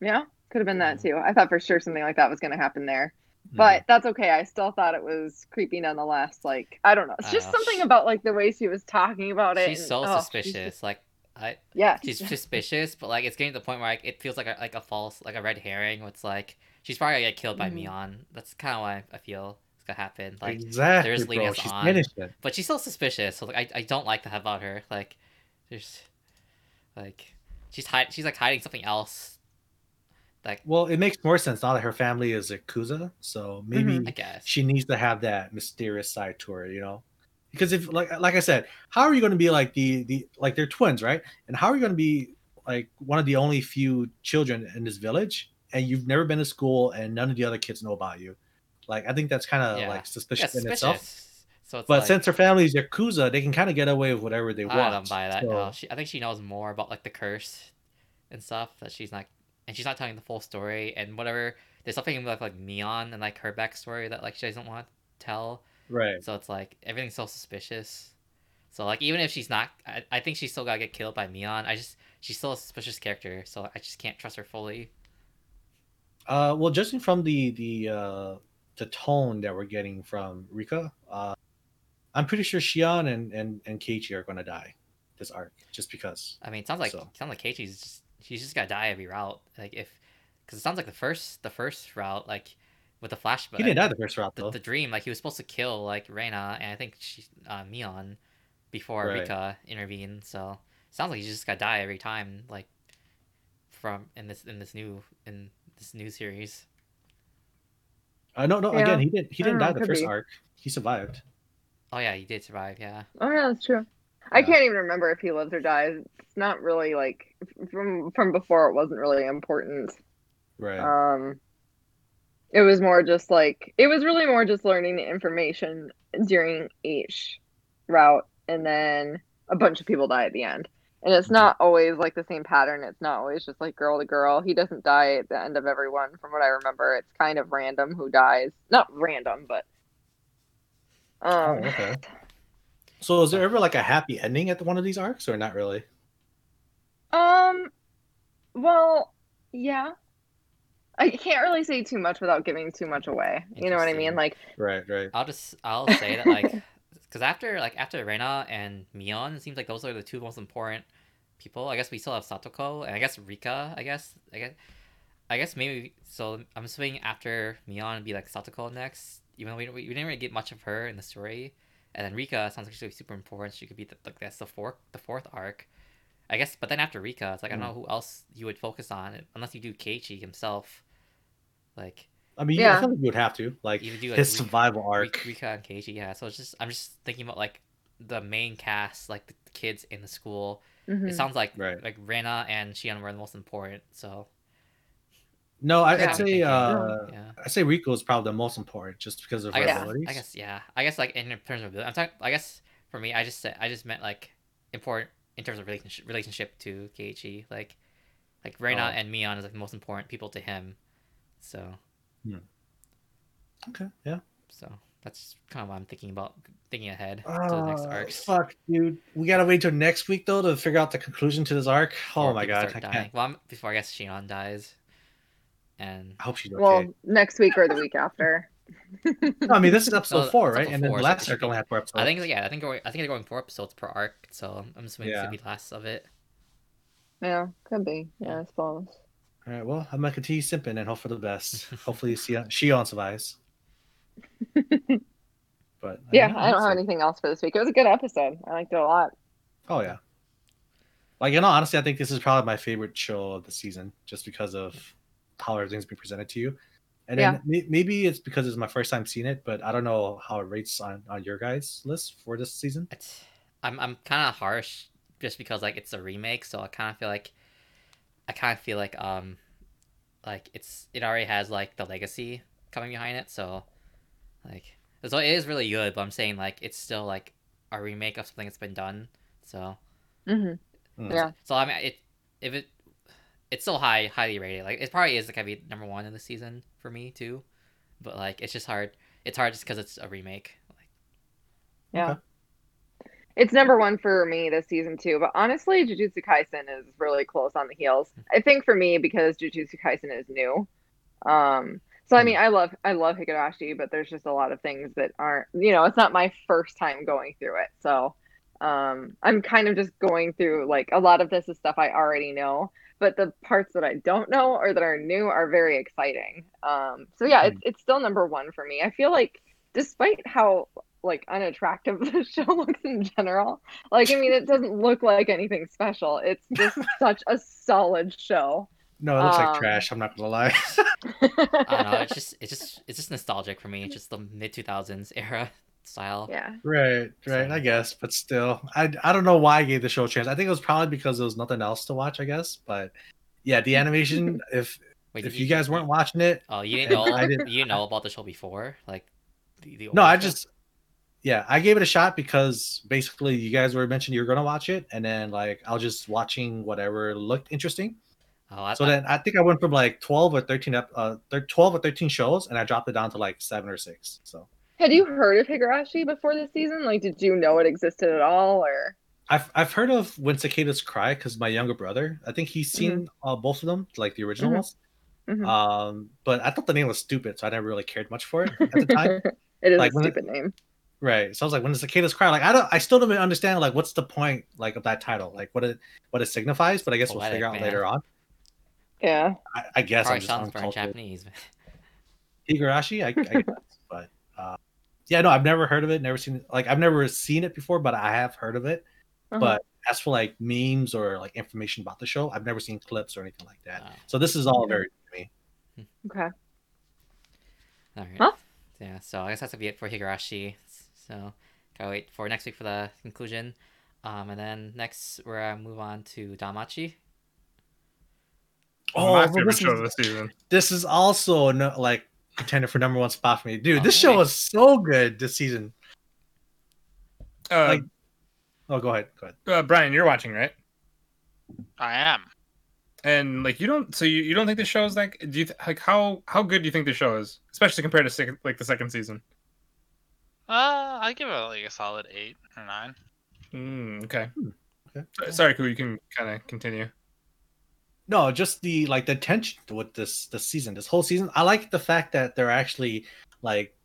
Yeah, could have been that Mhm. too. I thought for sure something like that was gonna happen there. Mm-hmm. But that's okay. I still thought it was creepy nonetheless. Like I don't know. It's just don't know. something about like the way she was talking about it. She's and- so oh, suspicious. just- Like I yeah. she's suspicious, but like it's getting to the point where like, it feels like a, like a false, like a red herring. Where it's like she's probably gonna get killed by Mhm. Mion. That's kind of why I feel it's gonna happen. Like, exactly, there's leading us She's on. innocent. but she's still suspicious. So like I, I don't like that about her. Like there's like she's hide she's like hiding something else. Like Well, it makes more sense now that her family is Yakuza, so maybe I guess she needs to have that mysterious side to her, you know. Because if like like I said, how are you going to be like the the like they're twins, right? And how are you going to be like one of the only few children in this village, and you've never been to school, and none of the other kids know about you? Like I think that's kind of Yeah. like yeah, suspicious in itself. So it's But like, since her family's yakuza, they can kind of get away with whatever they want. I don't buy that. So- No, she, I think she knows more about like the curse and stuff that she's not, and she's not telling the full story and whatever. There's something with like Mion and like her backstory that like she doesn't want to tell. Right. So it's like everything's so suspicious. So like even if she's not, I, I think she's still gotta get killed by Mion. I just she's still a suspicious character, so I just can't trust her fully. Uh, well, judging from the the uh, the tone that we're getting from Rika, uh, I'm pretty sure Shion and and and Keiichi are going to die this arc just because. I mean, it sounds like So. sounds like Keiichi's just she's just gotta die every route. Like if, because it sounds like the first the first route like with the flashback. He didn't die the first route the, though. the dream like he was supposed to kill like Rena and I think she uh Mion before Right. Rika intervened so sounds like he's just gotta die every time like from in this in this new in this new series Uh, no, no. Yeah. Again, he didn't. He didn't die know, the first be. arc. He survived. oh yeah he did survive yeah Oh yeah, that's true. I can't even remember if he lives or dies. It's not really like from from before. It wasn't really important. Right. Um, it was more just like it was really more just learning the information during each route, and then a bunch of people die at the end. And it's not always like the same pattern. It's not always just like girl to girl. He doesn't die at the end of everyone, from what I remember. It's kind of random who dies. Not random, but oh, um, okay. So, is there ever like a happy ending at one of these arcs, or not really? Um, well, yeah. I can't really say too much without giving too much away. You know what I mean? Like, Right. Right. I'll just I'll say that like because after like after Rena and Mion it seems like those are the two most important people I guess we still have Satoko and I guess Rika I guess I guess I guess maybe so I'm assuming after Mion would be like Satoko next even though we, we didn't really get much of her in the story and then Rika sounds like she's super important she could be the, like that's the fourth the fourth arc I guess, but then after Rika, it's like I Mm. don't know who else you would focus on unless you do Keiichi himself. Like I mean, Yeah. I feel like you would have to like you do like his survival Ri- arc. Rika and Keiichi, yeah. So it's just I'm just thinking about like the main cast, like the kids in the school. Mhm. It sounds like Right. like Rena and Shion were the most important. So No, I, Yeah. I'd say uh, yeah. I say Rika is probably the most important just because of I her guess, abilities. I guess, yeah. I guess, like in terms of, I'm talking. I guess for me, I just said, I just meant like important in terms of relationship relationship to Keiichi. Like, like Rena Oh. and Mion is like the most important people to him. So, Okay, yeah. so that's kind of what I'm thinking about, thinking ahead to the next Uh, arcs. fuck, dude. We gotta wait till next week though to figure out the conclusion to this arc. before Oh my god, I can't. dying. Well, I'm, before I guess Shion dies, and I hope she's okay. Well, next week or the week after. no, I mean this is episode No, four, right? episode And then four, the last it's arc only had four episodes. I think yeah, I think I think they're going four episodes per arc. So I'm assuming it's Yeah. gonna be less of it. Yeah, could be. Yeah, I suppose. All right, well, I'm gonna continue simping and hope for the best. Hopefully, Shion, Shion survives. But Yeah, mean, I don't have see. anything else for this week. It was a good episode. I liked it a lot. Oh yeah. Like you know, honestly, I think this is probably my favorite show of the season, just because of how everything's been presented to you. And then may- maybe it's because it's my first time seeing it, but I don't know how it rates on, on your guys' list for this season. It's, I'm I'm kind of harsh just because like it's a remake, so I kind of feel like I kind of feel like um like it's it already has like the legacy coming behind it, so like so it is really good, but I'm saying like it's still like a remake of something that's been done, so hmm Mm. Yeah. so I mean it if it it's still high highly rated like it probably is like gonna be number one in the season for me too, but like it's just hard it's hard just because it's a remake. Like, Yeah. Okay. It's number one for me this season too. But honestly, Jujutsu Kaisen is really close on the heels. I think for me because Jujutsu Kaisen is new. Um, so I mean, I love I love Higurashi, but there's just a lot of things that aren't. You know, it's not my first time going through it, so um, I'm kind of just going through like a lot of this is stuff I already know. But the parts that I don't know or that are new are very exciting. Um, so yeah, it's it's still number one for me. I feel like despite how like unattractive the show looks in general. Like, I mean, it doesn't look like anything special. It's just such a solid show. No, it looks like Um, trash. I'm not gonna lie. I don't know. It's just it's just it's just nostalgic for me. It's just the mid two thousands era style. yeah. right, right. So- I guess, but still, I I don't know why I gave the show a chance. I think it was probably because there was nothing else to watch. I guess, but yeah, the animation. if Wait, if did you guys weren't watching it, oh, you didn't know I didn't- you know about the show before, like the, the no, older I show? just yeah, I gave it a shot because basically you guys were mentioning you were gonna watch it, and then like I was just watching whatever looked interesting. oh, I, So I- then I think I went from like twelve or thirteen ep- uh thir- twelve or thirteen shows, and I dropped it down to like seven or six. So Had you heard of Higurashi before this season? Like, did you know it existed at all, or? I've I've heard of When Cicadas Cry because my younger brother, I think he's seen uh, both of them, like the original Mhm. ones. Mhm. Um, but I thought the name was stupid, so I never really cared much for it at the time. it is Like, a when it- stupid name. Right. So I was like, when the cicadas cry, like I don't, I still don't understand like what's the point like of that title, like what it what it signifies. But I guess we'll figure out man. later on. Yeah. I, I guess probably I'm just sounds in uncultured. Japanese. Higurashi, I, I guess, but uh, yeah, no, I've never heard of it. Never seen it. Like I've never seen it before, but I have heard of it. Uh-huh. But as for like memes or like information about the show, I've never seen clips or anything like that. Oh, So this is all Okay. very new to me. Okay. all right. Huh? Yeah. So I guess that's gonna be it for Higurashi. So gotta wait for next week for the conclusion. Um, and then next we're gonna move on to Danmachi. Oh, my favorite this show is- of the season. This is also no, like contender for number one spot for me, dude. Oh, this show nice. is so good this season. Uh, Like- Oh, go ahead, go ahead. uh, Brian, you're watching, right? I am. And like you don't, so you, you don't think the show is like? Do you th- like how how good do you think the show is, especially compared to sec- like the second season? Uh, I give it like a solid eight or nine. Mm, okay. Hmm, okay. So- Sorry, Ku, you can kind of continue. No, just the like the tension with this this season, this whole season. I like the fact that they're actually like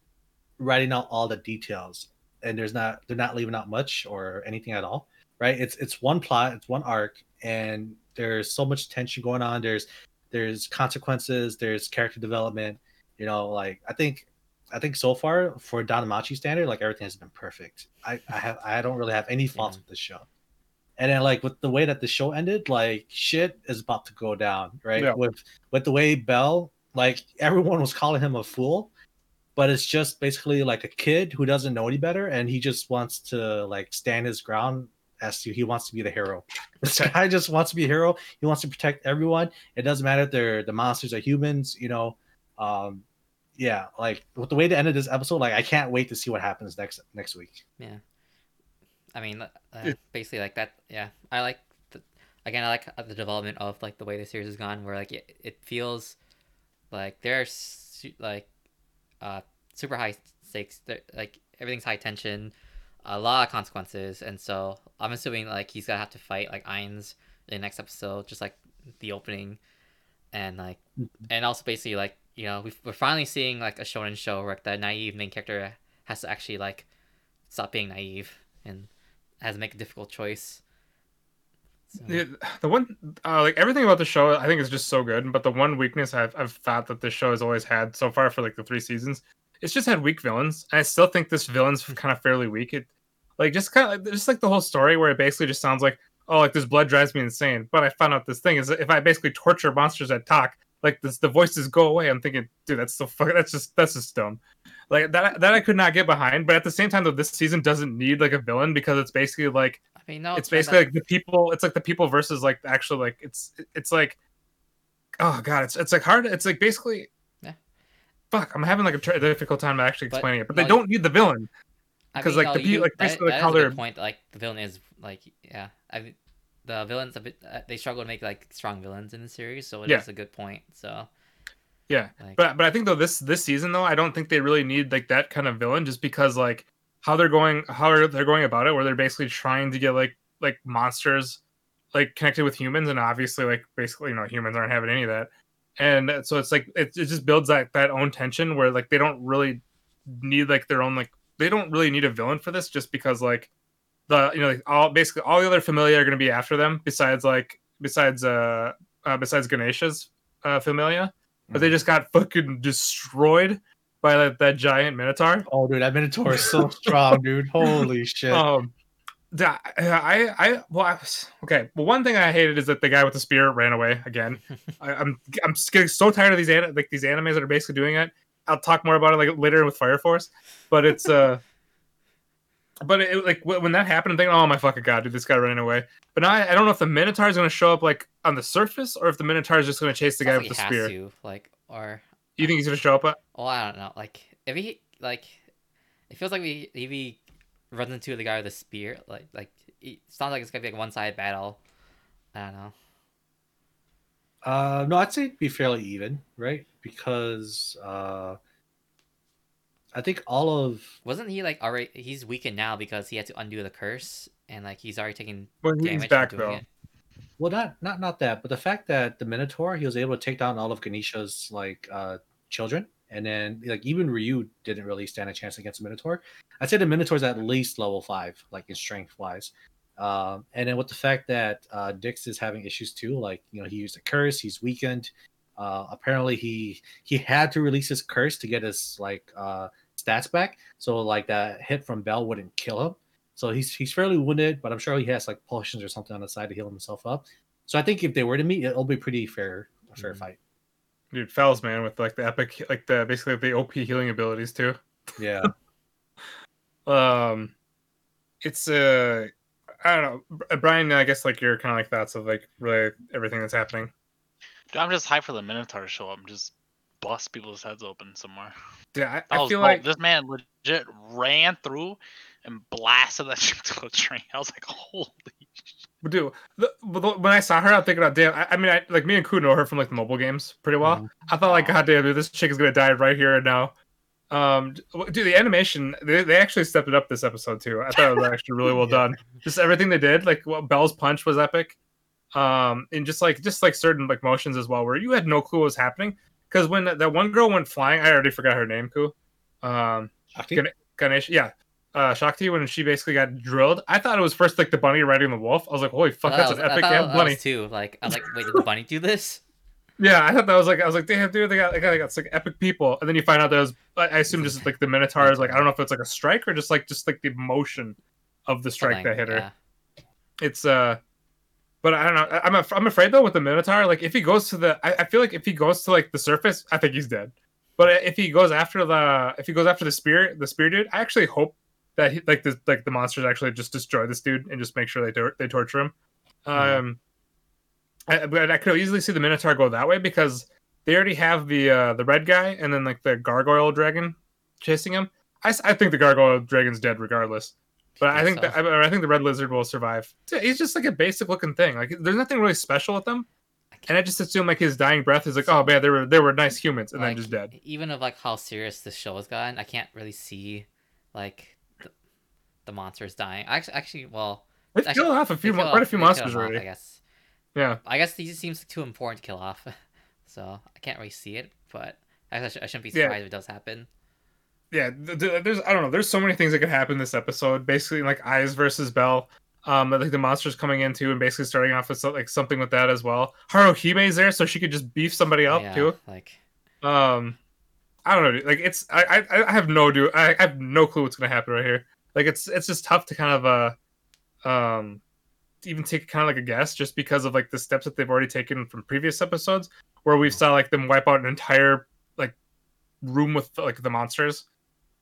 writing out all the details, and there's not they're not leaving out much or anything at all. Right? It's it's one plot, it's one arc, and there's so much tension going on. There's there's consequences, there's character development. You know, like I think I think so far for Danmachi standard, like everything has been perfect. I I have I don't really have any faults Yeah. with this show. And then like with the way that the show ended, like shit is about to go down, right? Yeah. With with the way Bell, like everyone was calling him a fool, but it's just basically like a kid who doesn't know any better, and he just wants to like stand his ground as to he wants to be the hero. This guy just wants to be a hero. He wants to protect everyone. It doesn't matter if they're the monsters are humans, you know. Um, yeah, like with the way to end of this episode, like I can't wait to see what happens next next week. Yeah. I mean, uh, basically like that. Yeah, I like. The, again, I like the development of like the way the series has gone, where like it, it feels like there's su- like uh super high stakes. There, like everything's high tension, a lot of consequences, and so I'm assuming like he's gonna have to fight like Aiz in the next episode, just like the opening, and like and also basically like you know we we're finally seeing like a shonen show where like, the naive main character has to actually like stop being naive and has to make a difficult choice. So, Yeah, the one uh, like everything about the show i think is just so good but the one weakness I've, I've thought that this show has always had so far for like the three seasons it's just had weak villains and i still think this villain's kind of fairly weak it like just kind of just like the whole story where it basically just sounds like oh like this blood drives me insane but i found out this thing is that if i basically torture monsters that talk like this the voices go away i'm thinking dude that's so fucking that's just that's just dumb like that that i could not get behind but at the same time though this season doesn't need like a villain because it's basically like I mean, no, it's but basically like the people it's like the people versus like actually like it's it's like oh god it's it's like hard it's like basically Yeah. fuck i'm having like a tr- difficult time actually But, explaining it but no, they don't need the villain because like, no, the like, that- basically, like, that how a good they're- point. Like the villain is like yeah, I mean, the villains a bit uh, they struggle to make like strong villains in the series, so it is Yeah. a good point. So Yeah, like, but but i think though this this season though i don't think they really need like that kind of villain just because like how they're going how they're going about it where they're basically trying to get like like monsters like connected with humans and obviously like basically you know humans aren't having any of that and so it's like it, it just builds that that own tension where like they don't really need like their own like they don't really need a villain for this just because like the you know like all basically all the other familia are going to be after them besides like besides uh, uh besides ganesha's uh familia but they just got fucking destroyed by that, that giant minotaur Oh, dude, that Minotaur is so strong, dude. Holy shit. um I, I, well, I was, okay. Well, one thing I hated is that the guy with the spear ran away again. I, I'm, I'm just getting so tired of these, an- like these animes that are basically doing it. I'll talk more about it like later with Fire Force, but it's, uh, but it, like when that happened, I'm thinking, oh my fucking god, dude, this guy running away. But now I, I don't know if the Minotaur is going to show up like on the surface or if the Minotaur is just going to chase the guy with like the he has spear. to, like or You think he's going to show up? uh, oh I don't know, like if he like it feels like we if he runs into the guy with the spear, like like it sounds like it's gonna be like one sided battle. I don't know. Uh, no, I'd say it'd be fairly even, right? Because uh, I think all of Wasn't he like already? He's weakened now because he had to undo the curse, and like he's already taken Well, he's back though. it. well, not not not that, but the fact that the Minotaur he was able to take down all of Ganesha's like uh children, and then like even Ryu didn't really stand a chance against the Minotaur. I'd say the Minotaur's at least level five, like in strength wise. Um, and then with the fact that uh, Dix is having issues too, like you know he used a curse, he's weakened. Uh, apparently he he had to release his curse to get his like uh, stats back, so like that hit from Bell wouldn't kill him. So he's he's fairly wounded, but I'm sure he has like potions or something on the side to heal himself up. So I think if they were to meet, it'll be pretty fair a fair Mhm. fight. Dude, Fels, man, with like the epic, like the basically the OP healing abilities too. Yeah. um it's uh i don't know brian i guess like your kind of like thoughts of like really everything that's happening Dude, I'm just hyped for the Minotaur to show up and just bust people's heads open somewhere. yeah i, That I feel dope. like this man legit ran through and blasted that shit to a train. I was like, holy dude the, but the- when i saw her i'm thinking about damn I, I mean i like me and ku know her from like the mobile games pretty well Mhm. i thought like god damn dude this chick is gonna die right here and now um dude the animation they, they actually stepped it up this episode too i thought it was actually really well Yeah. done just everything they did like well, bell's punch was epic um and just like just like certain like motions as well where you had no clue what was happening because when that, that one girl went flying i already forgot her name ku um Shakti? Gane- ganesh yeah uh shakti when she basically got drilled i thought it was first like the bunny riding the wolf i was like holy fuck I that's thought an that was- epic I damn bunny was too. Like I was like, wait, did the bunny do this? yeah i thought that was like i was like damn dude they got they got, they got like epic people and then you find out that was i I assume just like the minotaur is like i don't know if it's like a strike or just like just like the motion of the strike Something, that hit her yeah. it's uh, but I don't know. I'm af- I'm afraid though with the Minotaur. Like if he goes to the, I, I feel like if he goes to like the surface, I think he's dead. But if he goes after the, if he goes after the spear, the spear dude, I actually hope that he, like the like the monsters actually just destroy this dude and just make sure they tor- they torture him. Mhm. Um, I, but I could easily see the Minotaur go that way because they already have the uh the red guy and then like the gargoyle dragon chasing him. I, I think the gargoyle dragon's dead regardless. But I think so? that uh, I, I think the red lizard will survive. He's just like a basic looking thing. Like there's nothing really special with them. And I just assume like his dying breath is like, oh man, they were they were nice humans, and like, then just dead. Even of like how serious this show has gotten, I can't really see like the, the monsters dying. Actually, actually, well, They've actually, killed off a few, mo- quite a few monsters them off, already. I guess. Yeah, I guess these seems too important to kill off, so I can't really see it. But I, I, shouldn't be Yeah. surprised if it does happen. Yeah. th- th- There's I don't know. There's so many things that could happen this episode. Basically, like Aiz versus Bell. Um, like the monsters coming in too, and basically starting off with so, like something with that as well. Haruhime's there, so she could just beef somebody up yeah, too. like Um, I don't know. dude. Like it's I I, I have no do I, I have no clue what's gonna happen right here. Like it's it's just tough to kind of uh um even take kind of like a guess just because of like the steps that they've already taken from previous episodes where we've saw like them wipe out an entire like room with like the monsters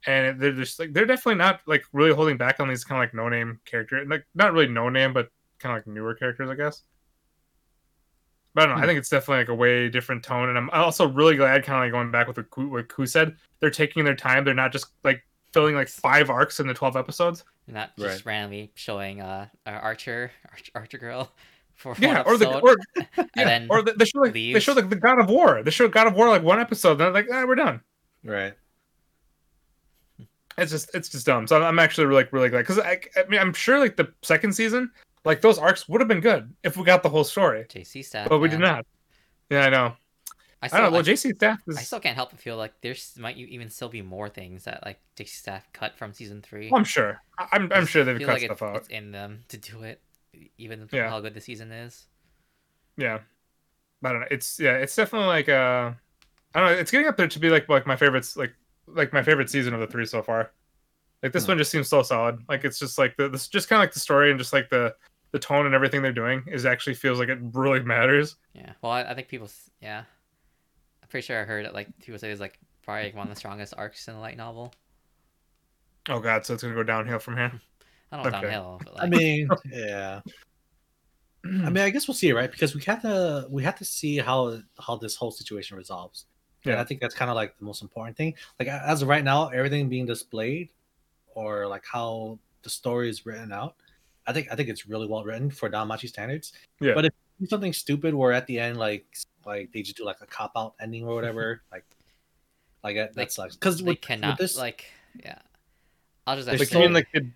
and they're just like they're definitely not like really holding back on these kind of like no name character like not really no name but kind of like newer characters i guess but I don't know. I Hmm. think it's definitely like a way different tone, and I'm also really glad, kind of like going back with what Ku, what Ku said. They're taking their time. They're not just like filling like five arcs in the twelve episodes. not just Right. randomly showing uh our Archer Archer, Archer girl for one Yeah, or the or yeah, then or the, they show like they show like the God of War. They show God of War like one episode, then they're like, ah, we're done. Right. It's just it's just dumb. So I'm- I'm actually really really glad because I, I mean I'm sure like the second season, like those arcs would have been good if we got the whole story, JC staff. but we man. did not. Yeah, I know. I I still, don't know. Well, I, JC staff is. I still can't help but feel like there's might even still be more things that like JC staff cut from season three. I'm sure. I- I'm I'm sure they've cut like stuff it's, out. It's in them to do it, even Yeah. how good the season is. Yeah. I don't know. It's yeah, it's definitely like uh I don't know, it's getting up there to be like like my favorites like like my favorite season of the three so far. Like this Hmm. one just seems so solid. Like it's just like the this just kind of like the story and just like the the tone and everything they're doing is actually feels like it really matters. Yeah. Well, I, I think people. Yeah. I'm pretty sure I heard it. Like people say it's like probably like, one of the strongest arcs in the light novel. Oh god, so it's gonna go downhill from here. I don't know Okay. downhill, but like, I mean, yeah. I mean, I guess we'll see, right? Because we have to we have to see how how this whole situation resolves. Yeah, Yeah. I think that's kind of like the most important thing. Like as of right now, everything being displayed, or like how the story is written out, I think I think it's really well written for Danmachi standards. Yeah. But if you do something stupid where at the end, like like they just do like a cop out ending or whatever, like like that, that sucks. Because we with, with cannot this like. Yeah. I'll just like actually you so- mean like the,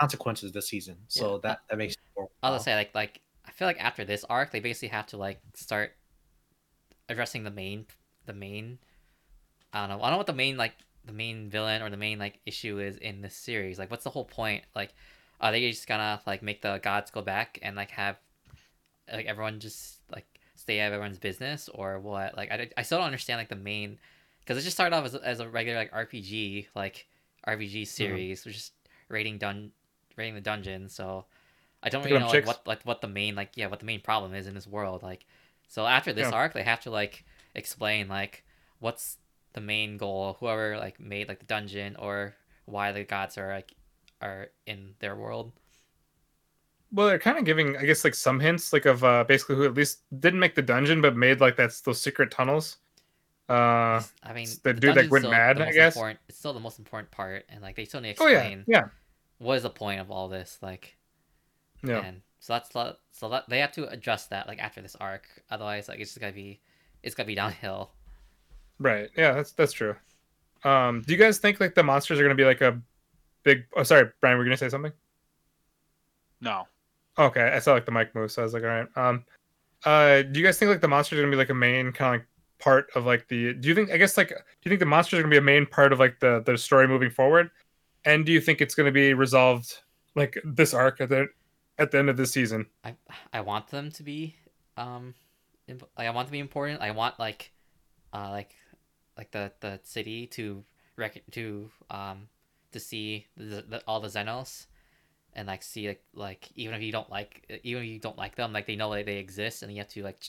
consequences this season, so Yeah. that that makes. I'll just say like like I feel like after this arc, they basically have to like start addressing the main the main. I don't know. I don't know what the main like the main villain or the main like issue is in this series. Like, what's the whole point? Like, are they just gonna like make the gods go back and like have like everyone just like stay out of everyone's business or what? Like, I, I still don't understand like the main because it just started off as, as a regular like RPG like RPG series, which is raiding dun raiding the dungeon. So I don't really know like, what like what the main like yeah what the main problem is in this world. Like, so after this Yeah. arc, they have to like explain like what's the main goal, whoever like made like the dungeon or why the gods are like are in their world. well they're kind of giving I guess like some hints like of uh basically who at least didn't make the dungeon but made like that's those secret tunnels. Uh I mean, the dude that went mad, I guess? it's still the most important part, and like they still need to explain oh yeah, yeah. what is the point of all this, like. Yeah. And so that's so that they have to adjust that like after this arc. Otherwise, like it's just gonna be, it's gonna be downhill. Right. Yeah, that's that's true. Um, do you guys think like the monsters are gonna be like a big? Oh, sorry, Brian, we're gonna say something. No. Okay, I saw like the mic move, so I was like, all right. Um, uh, do you guys think like the monsters are gonna be like a main kind of like part of like the? Do you think? I guess like, do you think the monsters are gonna be a main part of like the the story moving forward? And do you think it's gonna be resolved like this arc at the at the end of this season? I I want them to be, um, imp- like I want to be important. I want like, uh, like, like the the city to rec- to um to see the, the all the Xenos, and like see like like even if you don't like even if you don't like them, like they know that they exist, and you have to like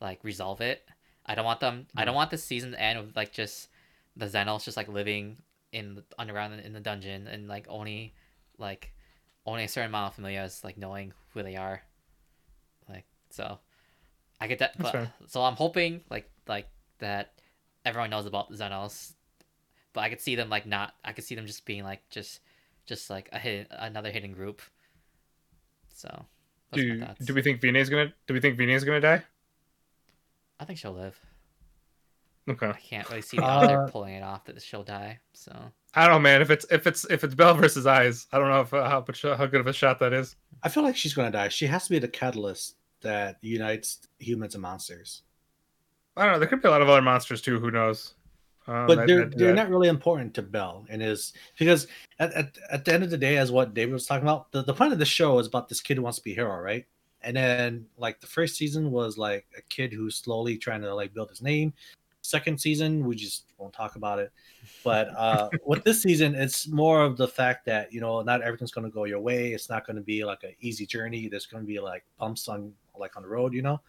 like resolve it. I don't want them. I don't want the season to end with like just the Xenos just like living in the underground in the dungeon and like only like only a certain amount of familiars like knowing who they are. Like so, I get that. But, so I'm hoping like like that everyone knows about the Xenos, but I could see them like not. I could see them just being like just just like a hidden, another hidden group. So Do do we think Wiene's gonna do we think Wiene's gonna die? I think she'll live. Okay. I can't really see the author Uh, pulling it off that she'll die. So I don't know, man. If it's if it's if it's Bell versus Aiz, I don't know if uh, how much how good of a shot that is. I feel like she's gonna die. She has to be the catalyst that unites humans and monsters. I don't know. There could be a lot of other monsters too. Who knows? Um, but they're they're not really important to Bell and his because at, at, at the end of the day, as what David was talking about, the, the point of the show is about this kid who wants to be a hero, right? And then like the first season was like a kid who's slowly trying to like build his name. Second season, we just won't talk about it. But uh with this season, it's more of the fact that you know not everything's gonna go your way. It's not gonna be like an easy journey. There's gonna be like bumps on like on the road, you know.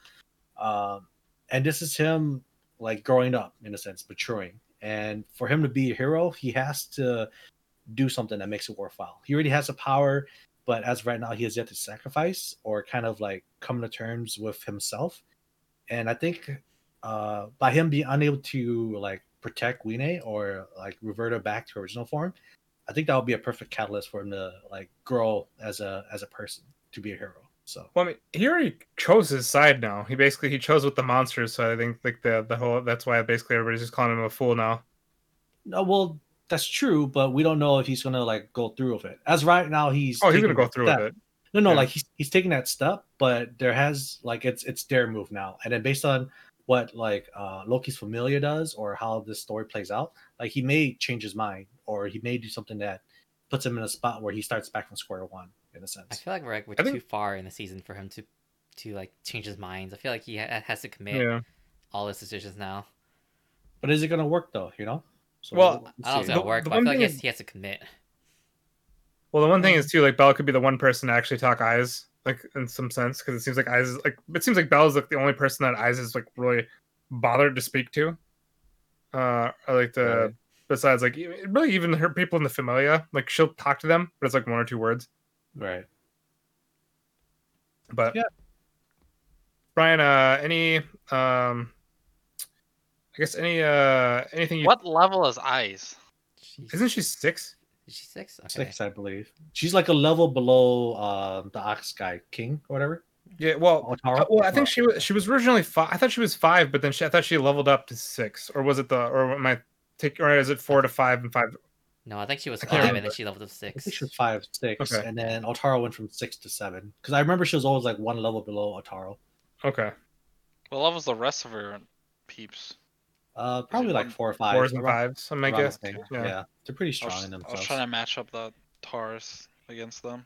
Um and this is him like growing up in a sense, maturing. And for him to be a hero, he has to do something that makes it worthwhile. He already has the power, but as right now, he has yet to sacrifice or kind of like come to terms with himself. And I think uh, by him being unable to like protect Wiene or like revert her back to original form, I think that would be a perfect catalyst for him to like grow as a as a person to be a hero. So Well, I mean, he already chose his side now. He basically he chose with the monsters, so I think like the the whole that's why basically everybody's just calling him a fool now. no, well, that's true, but we don't know if he's gonna like go through with it. As right now, he's Oh, he's gonna go through step. with it. No, no, Yeah. like he's he's taking that step, but there has like it's it's their move now, and then based on what like uh Loki's familiar does or how this story plays out, like he may change his mind or he may do something that puts him in a spot where he starts back from square one in a sense. I feel like we're like we're I think- too far in the season for him to to like change his minds. I feel like he ha- has to commit Yeah. all his decisions now. But is it gonna work though? You know. So Well, we'll I don't know if it's see. gonna The- work, the but I feel like he has, is- he has to commit. Well, the one thing is too, like Bell could be the one person to actually talk Aiz, like in some sense, because it seems like Aiz is like it seems like Bell's like the only person that Aiz is like really bothered to speak to. Uh, or like the Right. Besides like really even her people in the Familia, like she'll talk to them, but it's like one or two words. right. But Yeah. Brian, uh, any um, I guess any uh anything you What level is Aiz? She's, isn't she six? is she six? Okay. Six, I believe. She's like a level below uh, the Ox guy King or whatever. Yeah, well, Otaro? Uh, well, I think she was she was originally five. I thought she was five, but then she I thought she leveled up to six, or was it the or am I take or is it four to five and five? No, I think she was I five, can't and then she leveled up I six. think she was five, six, Okay. and then Otaro went from six to seven. Because I remember she was always like one level below Otaro. Okay, What level's the rest of her peeps? Uh, probably like one- four or five. fours and around- fives. I guess. Yeah. Yeah. they're pretty I strong was, in themselves. I was trying to match up the Tars against them.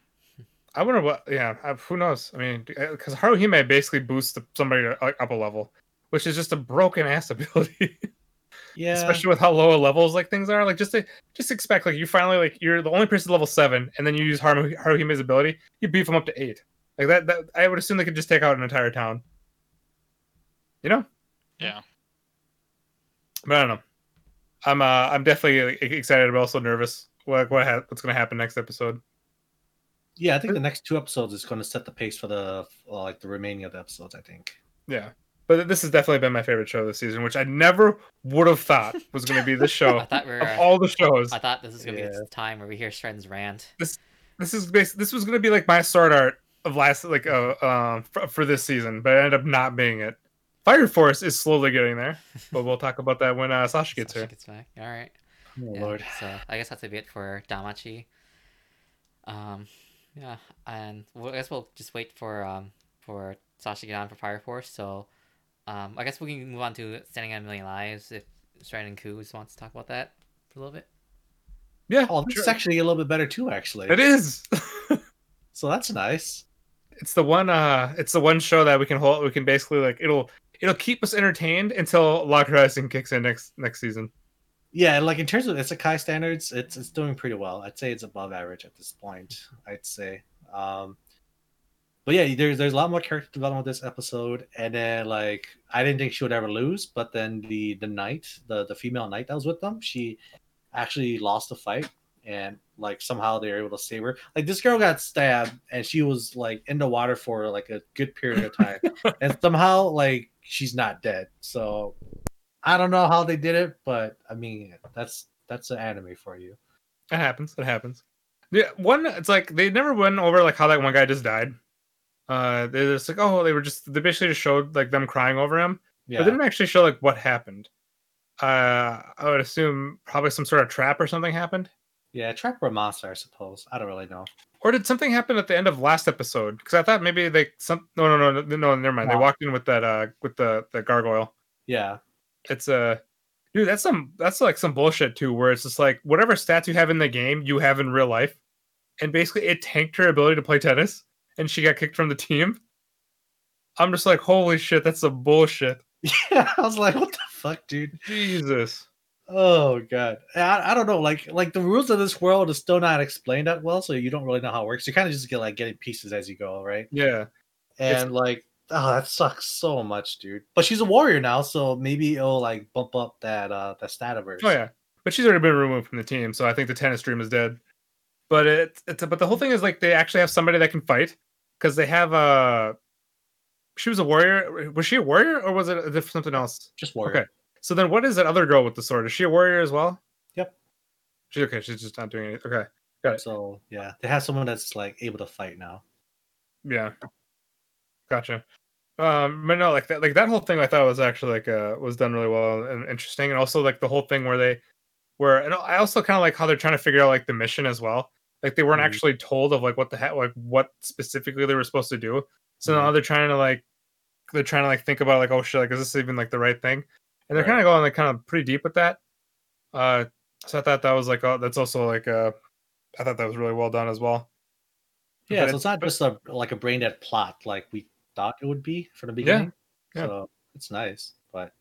I wonder what. Yeah, uh, who knows? I mean, because Haruhime basically boosts somebody up a level, which is just a broken ass ability. Yeah, Especially with how low levels like things are. Like just to, just expect like you finally like you're the only person level seven, and then you use Haru, Haruhime's ability, you beef him up to eight. Like that. That I would assume they could just take out an entire town. You know. Yeah. But I don't know. I'm uh I'm definitely like, excited, but also nervous. What what ha- what's gonna happen next episode? yeah. I think the next two episodes is going to set the pace for the uh, like the remaining of the episodes. I think. Yeah. But this has definitely been my favorite show this season, which I never would have thought was going to be this show I thought we were. of all the shows. I thought this was gonna be Yeah. the time where we hear Stren's rant. This this is bas- this was going to be like my start art of last like uh um for, for this season, but it ended up not being it. Fire Force is slowly getting there, but we'll talk about that when uh, Sasha gets Sasha here. gets back. All right. Oh Yeah, lord. So I guess that's a bit for Danmachi. Um, yeah, and we'll, I guess we'll just wait for um for Sasha to get on for Fire Force. So, um, I guess we can move on to Standing on a Million Lives if Stren and Kuz wants to talk about that for a little bit. Yeah, Oh, this is actually a little bit better too. Actually, it is. So that's nice. it's the one uh it's the one show that we can hold we can basically like it'll it'll keep us entertained until Log Horizon kicks in next next season. yeah, like in terms of its isekai standards, it's it's doing pretty well. I'd say it's above average at this point. I'd say. Um, but yeah, there's there's a lot more character development this episode, and then like I didn't think she would ever lose, but then the the knight, the the female knight that was with them, she actually lost the fight, and like somehow they were able to save her. Like this girl got stabbed, and she was like in the water for like a good period of time, and somehow like she's not dead. So I don't know how they did it, but I mean that's that's an anime for you. It happens. It happens. Yeah, one. It's like they never went over like how that one guy just died. Uh, they're just like, oh, they were just they basically just showed like them crying over him, Yeah, but they didn't actually show like what happened. Uh, I would assume probably some sort of trap or something happened, yeah, trap or monster, I suppose. I don't really know. or did something happen at the end of last episode? Because I thought maybe they some no no no no no never mind. They walked in with that uh with the the gargoyle. Yeah, It's a dude. That's some that's like some bullshit too. Where it's just like whatever stats you have in the game, you have in real life, and basically it tanked her ability to play tennis, and she got kicked from the team. I'm just like, holy shit, that's some bullshit. yeah. I was like, what the fuck, dude? Jesus. Oh god, I, I don't know. Like like the rules of this world is still not explained that well, so you don't really know how it works. You kind of just get like getting pieces as you go, right? Yeah. It's- And like, oh, that sucks so much, dude. But she's a warrior now, so maybe it'll like bump up that uh that stat of hers. Oh yeah. But she's already been removed from the team, so I think the tennis dream is dead. But it's it's but the whole thing is like they actually have somebody that can fight because they have a. She was a warrior. Was she a warrior or was it something else? just warrior. Okay. So then, what is that other girl with the sword? Is she a warrior as well? Yep. She's okay. She's just not doing anything. Okay. Got it. So yeah, they have someone that's like able to fight now. Yeah. Gotcha. Um, but no, like that, like that whole thing, I thought was actually like uh was done really well and interesting, and also like the whole thing where they were, and I also kind of like how they're trying to figure out like the mission as well. Like they weren't Mhm. actually told of like what the heck, like what specifically they were supposed to do. So now Mhm. they're trying to like they're trying to like think about like oh shit, like is this even like the right thing? And they're Right. kind of going like kind of pretty deep with that. Uh, so I thought that was like oh, that's also like uh, I thought that was really well done as well. Yeah, But so it's not just a like a brain dead plot like we thought it would be from the beginning. yeah. So it's nice, but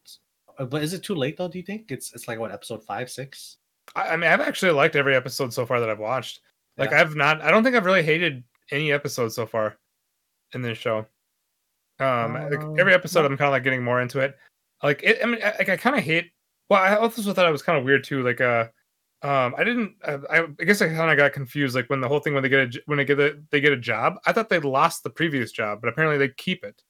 uh, but is it too late though? Do you think it's it's like what episode five, six? I, I mean, I've actually liked every episode so far that I've watched. Like, Yeah. I've not, I don't think I've really hated any episode so far in this show. Um, like, Um, every episode. I'm kind of like getting more into it. Like, it, I mean, I, like, I kind of hate. Well, I also thought it was kind of weird too. Like, uh, um, I didn't. I, I guess I kind of got confused. Like when the whole thing when they get a when they get a they get a job, I thought they lost the previous job, but apparently they keep it.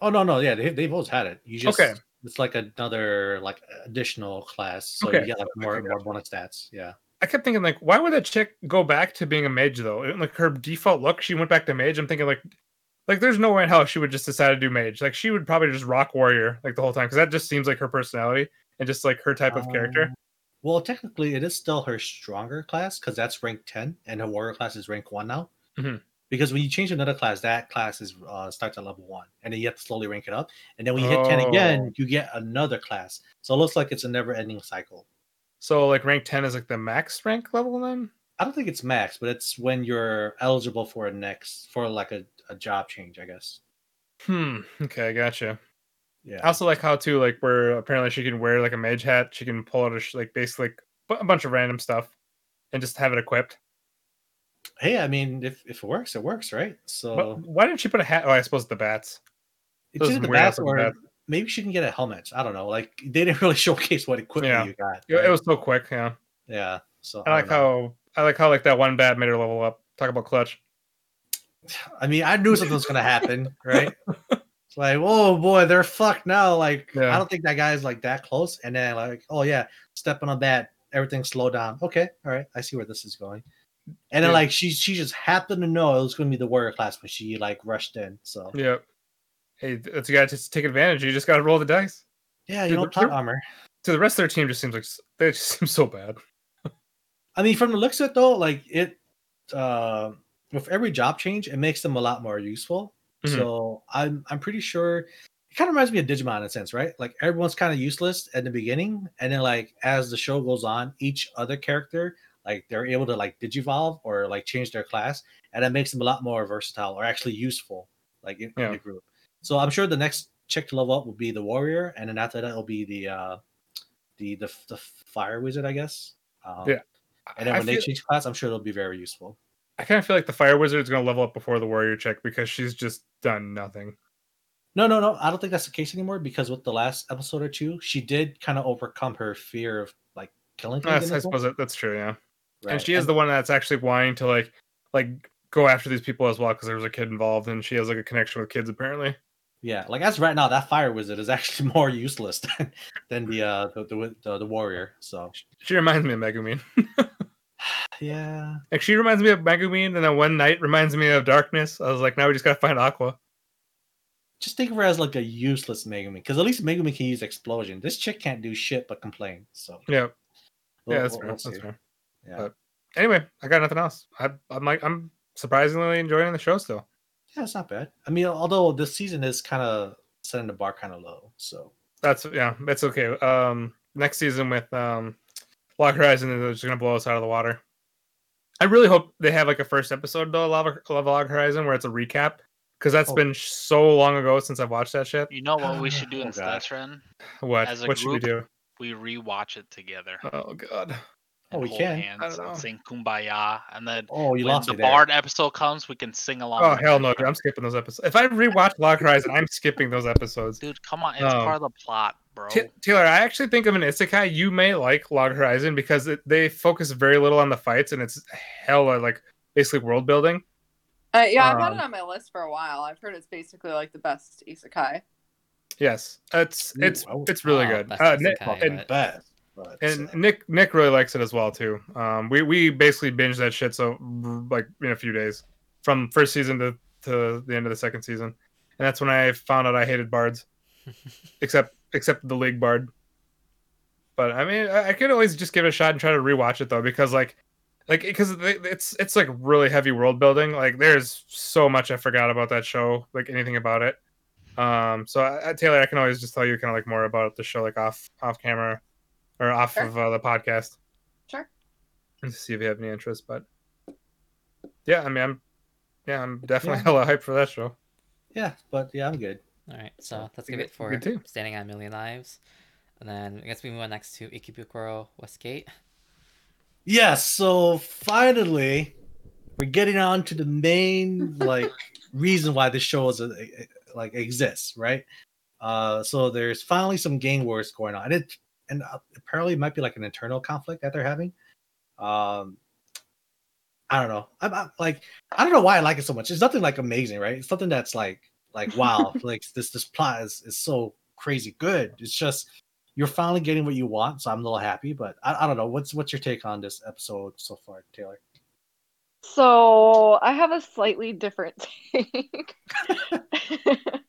Oh no, no, yeah, they they've always had it. You just Okay. it's like another like additional class, so Okay. you get like more more bonus stats. Yeah. I kept thinking like, why would that chick go back to being a mage though? Like her default look, she went back to mage. I'm thinking like, like there's no way in hell she would just decide to do mage. Like she would probably just rock warrior like the whole time because that just seems like her personality and just like her type of character. Um, Well, technically, it is still her stronger class because that's rank ten, and her warrior class is rank one now. Mhm. Because when you change another class, that class is uh, starts at level one, and then you have to slowly rank it up. And then when you hit ten again, Oh. you get another class. So it looks like it's a never-ending cycle. So like rank ten is like the max rank level then. I don't think it's max, but it's when you're eligible for a next for like a, a job change, I guess. Hmm. Okay, I gotcha. Yeah. I also like how too like where apparently she can wear like a mage hat. She can pull out a sh- like basically like, a bunch of random stuff and just have it equipped. Hey, I mean, if, if it works, it works, right? So But why didn't she put a hat? Oh, I suppose the bats. either the bats or bats. Maybe she can get a helmet. I don't know. Like they didn't really showcase what equipment Yeah. you got. It, right? it was so quick. Yeah. yeah. So I like know. how I like how like that one bat made her level up. Talk about clutch. I mean, I knew something was gonna happen, right? It's like, oh boy, they're fucked now. Like, Yeah. I don't think that guy's like that close. And then like, oh yeah, stepping on that, everything slowed down. Okay, all right, I see where this is going. And then Yeah. like she she just happened to know it was gonna be the warrior class when she like rushed in. So yeah. Hey, that's you gotta just take advantage. You just gotta roll the dice. Yeah, you Dude, but plot armor. To the rest of their team, just seems like they just seem so bad. I mean, from the looks of it though, like it uh with every job change, it makes them a lot more useful. Mhm. So I'm I'm pretty sure it kind of reminds me of Digimon in a sense, right? Like everyone's kind of useless at the beginning, and then like as the show goes on, each other character like they're able to like digivolve or like change their class, and that makes them a lot more versatile or actually useful, like in, in the group. So I'm sure the next chick to level up will be the warrior, and then after that it'll be the uh the the, the fire wizard, I guess. Um, Yeah. And then I when they feel- change class, I'm sure it'll be very useful. I kind of feel like the fire wizard is going to level up before the warrior chick because she's just done nothing. No, no, no. I don't think that's the case anymore because with the last episode or two, she did kind of overcome her fear of like killing. I, in I this one. suppose that, that's true. Yeah, and she is the one that's actually wanting to like like go after these people as well because there was a kid involved and she has like a connection with kids apparently. Yeah, like as right now, that fire wizard is actually more useless than, than the uh the, the the the warrior. So She reminds me of Megumin. yeah, Like she reminds me of Megumin, and then one night reminds me of Darkness. I was like, now we just gotta find Aqua. just think of her as like a useless Megumin because at least Megumin can use explosion. This chick can't do shit but complain. So Yeah, we'll- yeah, that's we'll- fair. we'll That's fair. Yeah. But- Anyway, I got nothing else. I, I'm like, I'm surprisingly enjoying the show still. Yeah, it's not bad. I mean, although this season is kind of setting the bar kind of low. So That's yeah, that's okay. Um, next season with um, Log Horizon, they're just gonna blow us out of the water. I really hope they have like a first episode though, Lava, Lava Log Horizon, where it's a recap, because that's Oh. been so long ago since I've watched that shit. You know what we should do Oh, instead, God. Tren? What? As a What should we do? We rewatch it together. Oh god. Oh, and we hold can. I Hands don't know. and sing "Kumbaya," and then oh, you when lost the me there. Bard episode comes, we can sing along. Oh hell no, dude, I'm skipping those episodes. If I rewatch Log Horizon, I'm skipping those episodes. Dude, come on, it's Um, part of the plot, bro. Ta- Taylor, I actually think of an isekai you may like Log Horizon because it, they focus very little on the fights and it's hella like basically world building. Uh, yeah, I've had Um, it on my list for a while. I've heard it's basically like the best isekai. Yes, it's Ooh, it's I it's really Wow, good. Uh, Nick, and best. But, and uh, Nick Nick really likes it as well too. Um, we we basically binged that shit so like in a few days from first season to to the end of the second season, and that's when I found out I hated bards, except except the league bard. But I mean, I, I could always just give it a shot and try to rewatch it though, because like like because it's it's like really heavy world building. Like there's so much I forgot about that show, like anything about it. Um, so I, I- Taylor, I can always just tell you kind of like more about the show, like off off camera or off Sure. of uh, the podcast, Sure. and to see if you have any interest. But yeah, I mean, I'm yeah, I'm definitely Yeah. hella hyped for that show. yeah, but yeah, I'm good. All right, so So, let's good- it for good. Standing on a Million Lives. And then I guess we move on next to Ikebukuro Westgate. Yes, so finally we're getting on to the main like reason why this show is a, like exists, right? Uh so there's finally some gang wars going on. And it and uh, apparently it might be like an internal conflict that they're having. Um I don't know. I'm, I'm like I don't know why I like it so much. It's nothing like amazing, right? It's something that's like like wow, like this this plot is is so crazy good. It's just you're finally getting what you want, so I'm a little happy. But I, I don't know. What's what's your take on this episode so far, Taylor? So I have a slightly different take.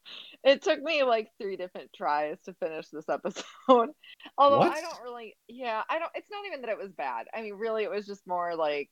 it took me like three different tries to finish this episode. Although What? I don't really, yeah, I don't. It's not even that it was bad. I mean, really, it was just more like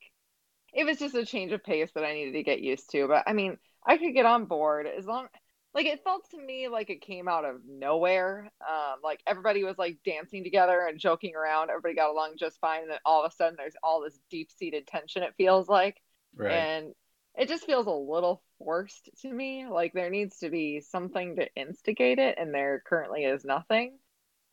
it was just a change of pace that I needed to get used to. But I mean, I could get on board as long. Like it felt to me like it came out of nowhere. Um, like everybody was like dancing together and joking around. Everybody got along just fine. And then all of a sudden, there's all this deep seated tension. It feels like Right. and it just feels a little forced to me. Like there needs to be something to instigate it and there currently is nothing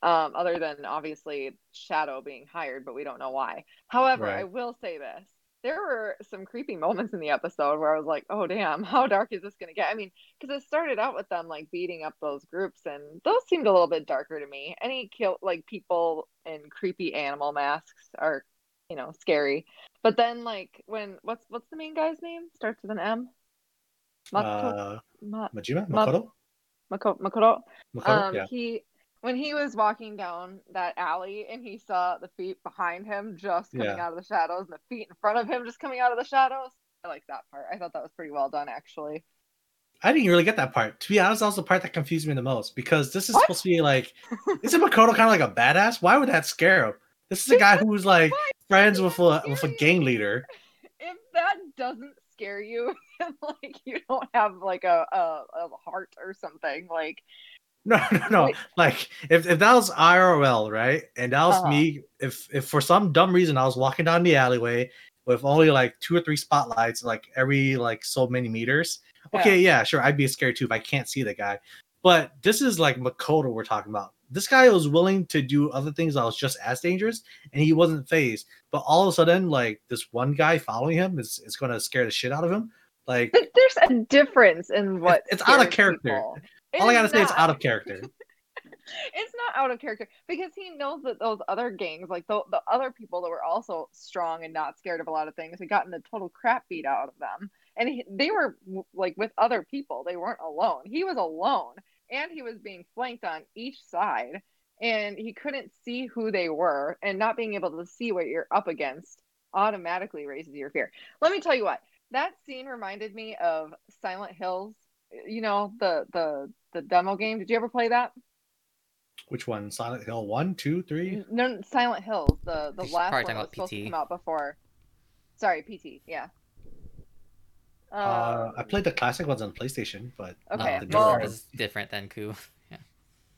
um, other than obviously shadow being hired but we don't know why. However i will say this. There were some creepy moments in the episode where i was like oh damn how dark is this going to get? I mean because it started out with them like beating up those groups and those seemed a little bit darker to me. Any kill like people in creepy animal masks are you know scary. But then like when what's what's the main guy's name? Starts with an M. Makoto. uh, Ma- Majima, Ma- Makoto, Makoto. Makoto. Um, yeah. he when he was walking down that alley and he saw the feet behind him just coming Yeah. out of the shadows and the feet in front of him just coming out of the shadows. I like that part. I thought that was pretty well done actually. I didn't really get that part. To be honest, that was the part that confused me the most because this is What? supposed to be like, isn't Makoto kind of like a badass? Why would that scare him? This is a guy who's like friends with a with a gang leader. If that doesn't scare you, then like you don't have like a, a, a heart or something. Like No, no, no. Wait. Like if, if that was IRL, right? And that was Uh-huh. me, if if for some dumb reason I was walking down the alleyway with only like two or three spotlights, like every like so many meters. Okay, yeah, sure, I'd be scared too if I can't see the guy. But this is like Makoto we're talking about. This guy was willing to do other things that was just as dangerous, and he wasn't phased. But all of a sudden, like this one guy following him is is going to scare the shit out of him. Like But there's a difference in what it's out of character. people. All I gotta say, it's not. out of character. it's not out of character because he knows that those other gangs, like the, the other people that were also strong and not scared of a lot of things, had gotten the total crap beat out of them. And he, they were like with other people, they weren't alone. He was alone and he was being flanked on each side and he couldn't see who they were. And not being able to see what you're up against automatically raises your fear. Let me tell you what, that scene reminded me of Silent Hills. You know, the the the demo game. Did you ever play that? Which one? Silent Hill one, two, three? No, no, Silent Hills, the the last one that was about supposed to come out before. Sorry, PT. Yeah. Uh, I Um, played the classic ones on PlayStation, but Okay, the this well- newer is different than Ku. Yeah.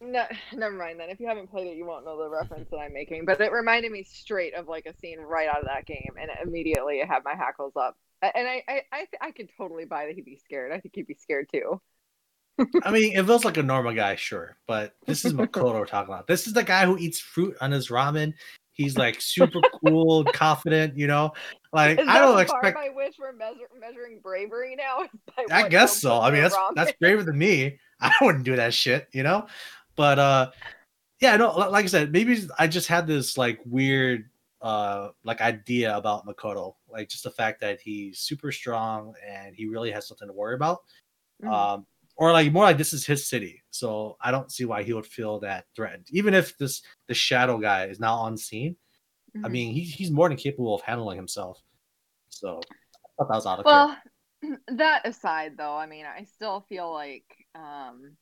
No, never mind then. If you haven't played it, you won't know the reference that I'm making. But it reminded me straight of like a scene right out of that game, and immediately it had my hackles up. And I, I, I, th- I could totally buy that he'd be scared. I think he'd be scared too. I mean, it feels like a normal guy, sure. But this is Makoto we're talking about. This is the guy who eats fruit on his ramen. He's like super cool, confident, you know. Like I don't expect. by which we're measure- measuring bravery now? I guess so. I mean, that's ramen? that's braver than me. I wouldn't do that shit, you know. But uh, yeah, no. li- Like I said, maybe I just had this like weird uh like idea about Makoto, like just the fact that he's super strong and he really has something to worry about. Mhm. Um, or like more like this is his city, so I don't see why he would feel that threatened, even if this the shadow guy is now on scene. I Mhm. mean, he, he's more than capable of handling himself. So I thought that was out of. Well, that aside, though, I mean, I still feel like um,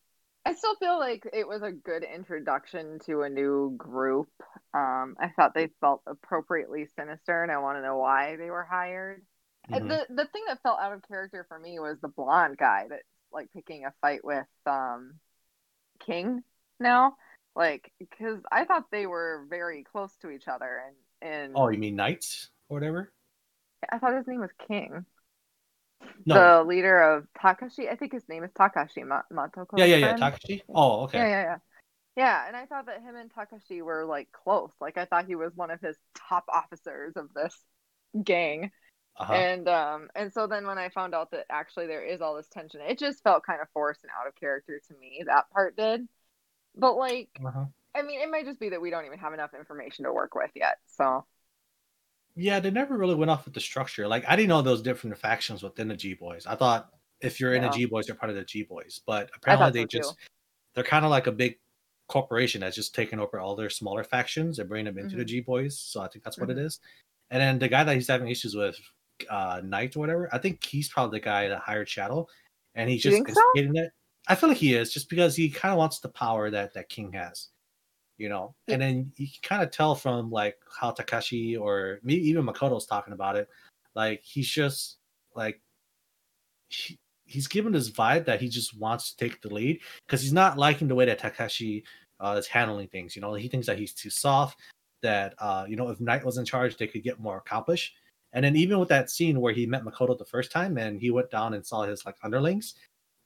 I still feel like it was a good introduction to a new group. Um, I thought they felt appropriately sinister, and I want to know why they were hired. And Mhm. The the thing that felt out of character for me was the blonde guy that's like picking a fight with um, King now, like because I thought they were very close to each other, and and Oh, you mean knights or whatever? I thought his name was King. No. the leader of Takashi. I think his name is Takashi Ma- Matoko. yeah, yeah, yeah. Takashi. Oh, okay. Yeah, yeah, yeah. Yeah, and I thought that him and Takashi were like close. Like I thought he was one of his top officers of this gang. Uh-huh. And um and so then when I found out that actually there is all this tension, it just felt kind of forced and out of character to me. That part did. But like uh-huh. I mean, it might just be that we don't even have enough information to work with yet. So Yeah, they never really went off with the structure. Like I didn't know those different factions within the G Boys. I thought if you're in Yeah. the G Boys, you're part of the G Boys. But apparently they so too. just they're kind of like a big corporation that's just taking over all their smaller factions and bringing them into the Mhm. G Boys. So I think that's what Mm-hmm. it is. And then the guy that he's having issues with, uh Knight or whatever, I think he's probably the guy that hired Shadow, and he's just so? instigating it. I feel like he is just because he kind of wants the power that that King has, you know. And then you can kind of tell from like how Takashi or maybe even Makoto's talking about it, like he's just like he, he's given this vibe that he just wants to take the lead because he's not liking the way that Takashi uh, is handling things. You know, he thinks that he's too soft. That uh, you know, if Knight was in charge, they could get more accomplished. And then even with that scene where he met Makoto the first time and he went down and saw his like underlings,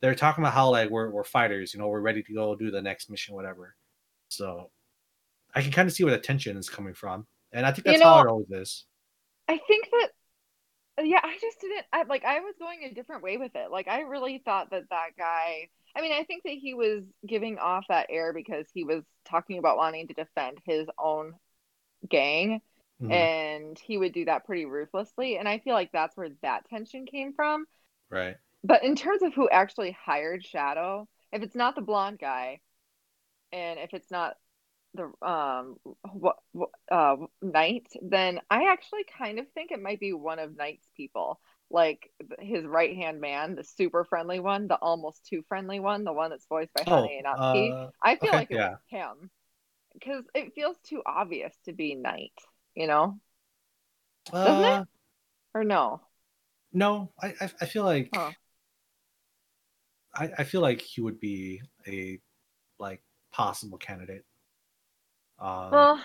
they're talking about how like we're we're fighters, you know, we're ready to go do the next mission, whatever. So I can kind of see where the tension is coming from, and I think You that's how know- it always is. I think that yeah, I just didn't I like I was going a different way with it. Like I really thought that that guy I mean, I think that he was giving off that air because he was talking about wanting to defend his own gang Mhm, and he would do that pretty ruthlessly and I feel like that's where that tension came from. right. But in terms of who actually hired Shadow, if it's not the blonde guy and if it's not the um what uh Knight, then I actually kind of think it might be one of Knight's people, like his right hand man, the super friendly one, the almost too friendly one, the one that's voiced by Oh, Hane Atsuki. uh, I feel okay, like it yeah. was him because it feels too obvious to be Knight, you know, Doesn't it? uh, or no? No, I I, I feel like Huh. I, I feel like he would be a like possible candidate. Um, Well,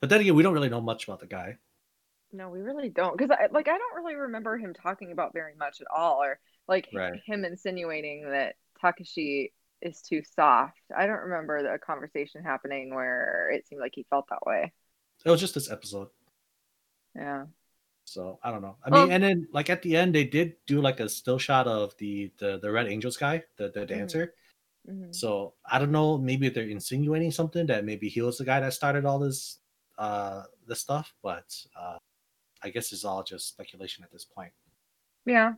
but then again, we don't really know much about the guy. No, we really don't. Because I like I don't really remember him talking about very much at all, or like Right. him insinuating that Takashi is too soft. I don't remember the conversation happening where it seemed like he felt that way. It was just this episode. Yeah. So I don't know. I Well- mean, and then like at the end, they did do like a still shot of the the the Red Angels guy, the the dancer. Mhm. So I don't know. Maybe they're insinuating something that maybe he was the guy that started all this uh this stuff, but uh I guess it's all just speculation at this point. Yeah.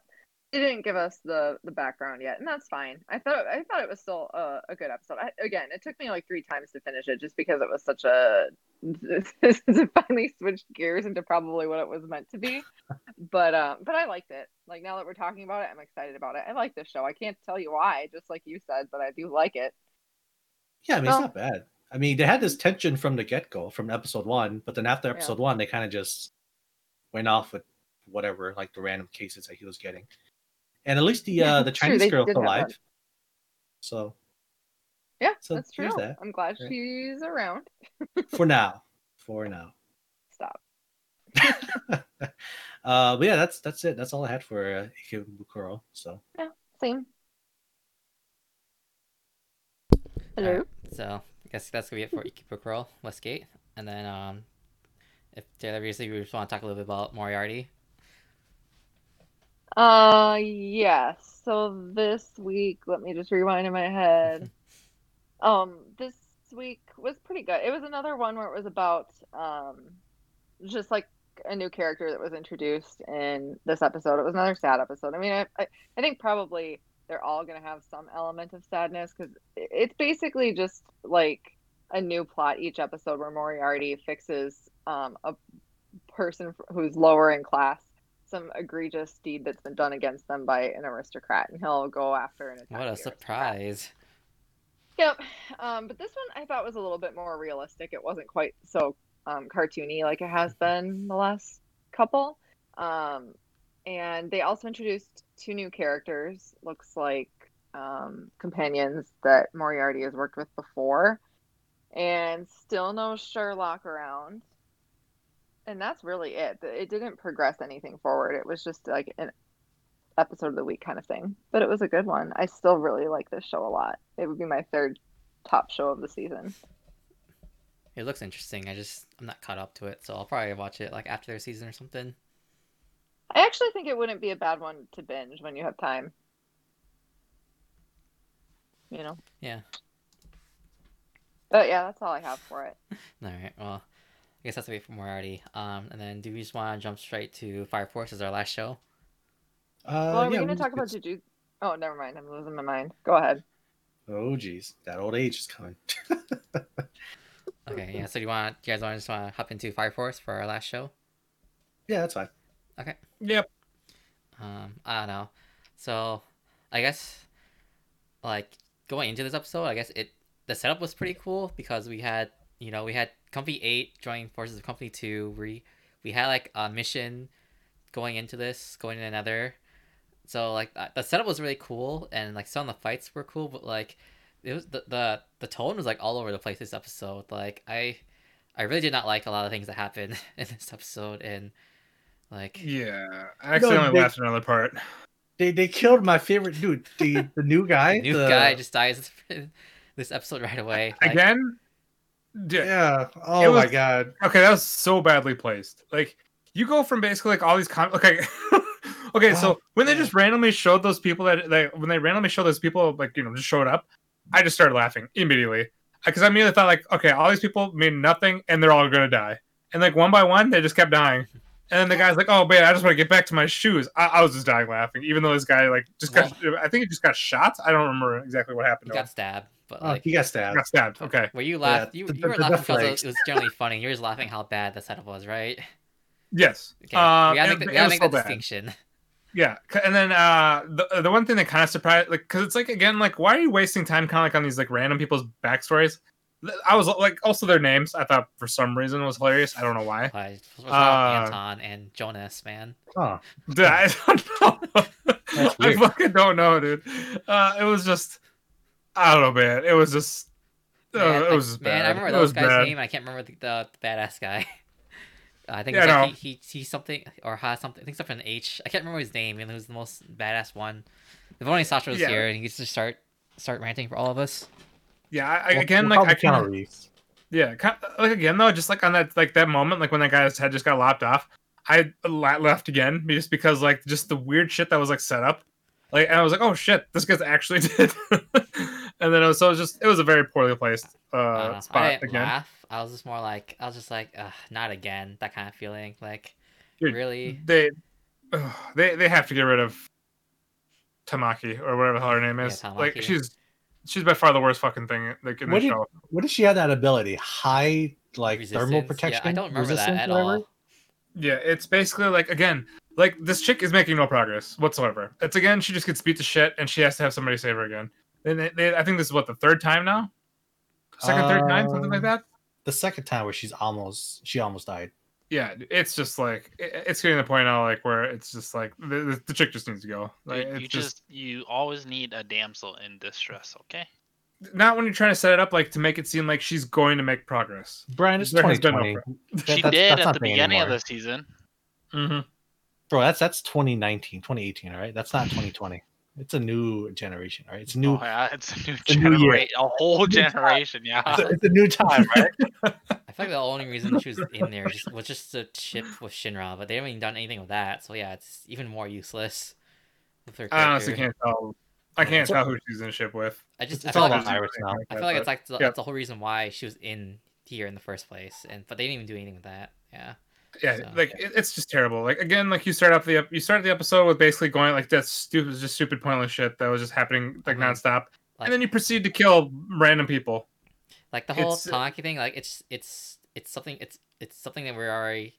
It didn't give us the the background yet, and that's fine. I thought I thought it was still a, a good episode. I, again, it took me like three times to finish it, just because it was such a to finally switched gears into probably what it was meant to be. But um, but I liked it. Like now that we're talking about it, I'm excited about it. I like this show. I can't tell you why, just like you said, but I do like it. Yeah, I mean Well- it's not bad. I mean they had this tension from the get go, from episode one, but then after Yeah. episode one, they kind of just went off with whatever, like the random cases that he was getting. And at least the Yeah, uh the true, Chinese they girl's alive. So Yeah, So that's true. that. I'm glad Right. she's around. for now. For now. Stop. uh, but yeah, that's that's it. That's all I had for uh, Ikebukuro. So yeah, Same. Hello. Alright, so I guess that's gonna be it for Ikebukuro Westgate, and then um, if Taylor, obviously, we just want to talk a little bit about Moriarty. Uh, yes. So this week, let me just rewind in my head. Um, this week was pretty good. It was another one where it was about um, just like a new character that was introduced in this episode. It was another sad episode. I mean, I I, I think probably they're all gonna have some element of sadness because it's basically just like a new plot each episode where Moriarty fixes um a person who's lower in class some egregious deed that's been done against them by an aristocrat, and he'll go after and attack. What a surprise! Yep. Um, but this one I thought was a little bit more realistic. It wasn't quite so um, cartoony like it has been the last couple. Um, and they also introduced two new characters. Looks like um, companions that Moriarty has worked with before, and still no Sherlock around. And that's really it. It didn't progress anything forward. It was just like an episode of the week kind of thing. But it was a good one. I still really like this show a lot. It would be my third top show of the season. It looks interesting. I just I'm not caught up to it, so I'll probably watch it like after their season or something. I actually think it wouldn't be a bad one to binge when you have time. You know. Yeah. But yeah, that's all I have for it. All right. Well, I guess that's it for Moriarty. Um, and then do we just want to jump straight to Fire Force as our last show? Uh, well, are we yeah, going to talk about it's- Jujutsu? Oh, never mind. I'm losing my mind. Go ahead. Oh geez, that old age is coming. Okay. Yeah. So do you want? Do you guys want to just want to hop into Fire Force for our last show? yeah, that's fine. Okay. Yep. Um, I don't know. So, I guess, like going into this episode, I guess it the setup was pretty cool because we had you know we had Company Eight joining forces with Company Two. We we had like a mission going into this, going in another. So like the setup was really cool, and like some of the fights were cool, but like it was the the the tone was like all over the place this episode. Like I I really did not like a lot of things that happened in this episode, and like Yeah. I accidentally they- laughed at another part. They they killed my favorite dude, the the new guy. the new the- guy just dies this episode right away. Like, Again? Yeah. Yeah. It Oh my god. Okay, that was so badly placed. Like you go from basically like all these com- okay. Okay, so Oh, when they just randomly showed those people that like when they randomly showed those people like you know just showed up, I just started laughing immediately because I immediately thought like okay, all these people mean nothing and they're all gonna die, and like one by one they just kept dying. And then the guy's like, "Oh man, I just want to get back to my shoes." I, I was just dying laughing, even though this guy like just got. I think he just got shot. I don't remember exactly what he happened. To him. got stabbed, but Oh, he got stabbed. got stabbed. Okay. were you laugh? Yeah, you, you were the- the laughing because flags. it was generally funny. You were just laughing how bad the setup was, right? Yes. Okay, Uh, we gotta make, the, we gotta make so that bad. distinction. Yeah, and then uh, the the one thing that kind of surprised, like, because it's like again, like, why are you wasting time, kind of like on these like random people's backstories? I was like, also their names, I thought for some reason was hilarious. I don't know why. Like, what's wrong with Uh, Anton and Jonas, man? Huh. Dude, I don't know. I fucking don't know, dude. Uh, it was just, I don't know, man. It was just, uh, Man, it like, was just man, bad. I remember that was guy's bad. name. I can't remember the, the, the badass guy. I think Yeah, it's like know. he, he he's something or has something. I think something H. I can't remember his name, and who's the most badass one. If only Sasha was Yeah. here and he gets to start start ranting for all of us? Yeah, I, I- We'll- again, we'll like I probably kind of Yeah, kind like again though, just like on that like that moment, like when that guy's head just got lopped off, I la- left again just because like just the weird shit that was like set up, like and I was like, oh shit, this guy's actually dead, and then it was so it was just it was a very poorly placed I don't uh I spot didn't again. laugh. I was just more like, I was just like, Ugh, not again. That kind of feeling. Like, Dude, really? They, ugh, they they have to get rid of Tamaki or whatever the hell her name Yeah, is. like she's she's by far the worst fucking thing like in the What did- show. What does she have that ability? High like thermal protection. Yeah, I don't remember that resistance, at all. Yeah, it's basically like again, like this chick is making no progress whatsoever. It's again, she just gets beat to shit, and she has to have somebody save her again. And they, they, I think this is what the third time now, second, third time, something like Um, that. The second time where she's almost she almost died. Yeah, it's just like it- it's getting to the point now, like where it's just like the, the, the chick just needs to go. Like Dude, it's you just, just you always need a damsel in distress, okay? not when you're trying to set it up like to make it seem like she's going to make progress. Brian, it's There has been no 2020. That- She did at the big beginning of the season. Mm-hmm. Bro, that's that's 2019, 2018, all right? That's not 2020. It's a new generation, all right? It's new Oh, yeah, it's a new a new year. generation, a whole generation. Yeah. it's, a, it's a new time, right? I feel like the only reason she was in there just, was just to ship with Shinra, but they haven't even done anything with that. So yeah, it's even more useless. With her I honestly can't tell. I can't tell who she's in a ship with. I just It's I feel all like about Iris now. I feel like it's like the, yeah. that's the whole reason why she was in here in the first place, and but they didn't even do anything with that. Yeah. Yeah So- like it, it's just terrible like again like you start off the you started the episode with basically going like that's stupid just stupid pointless shit that was just happening like Mhm. nonstop Like- and then you proceed to kill random people Like the whole It's, uh, thing, like it's it's it's something it's it's something that we're already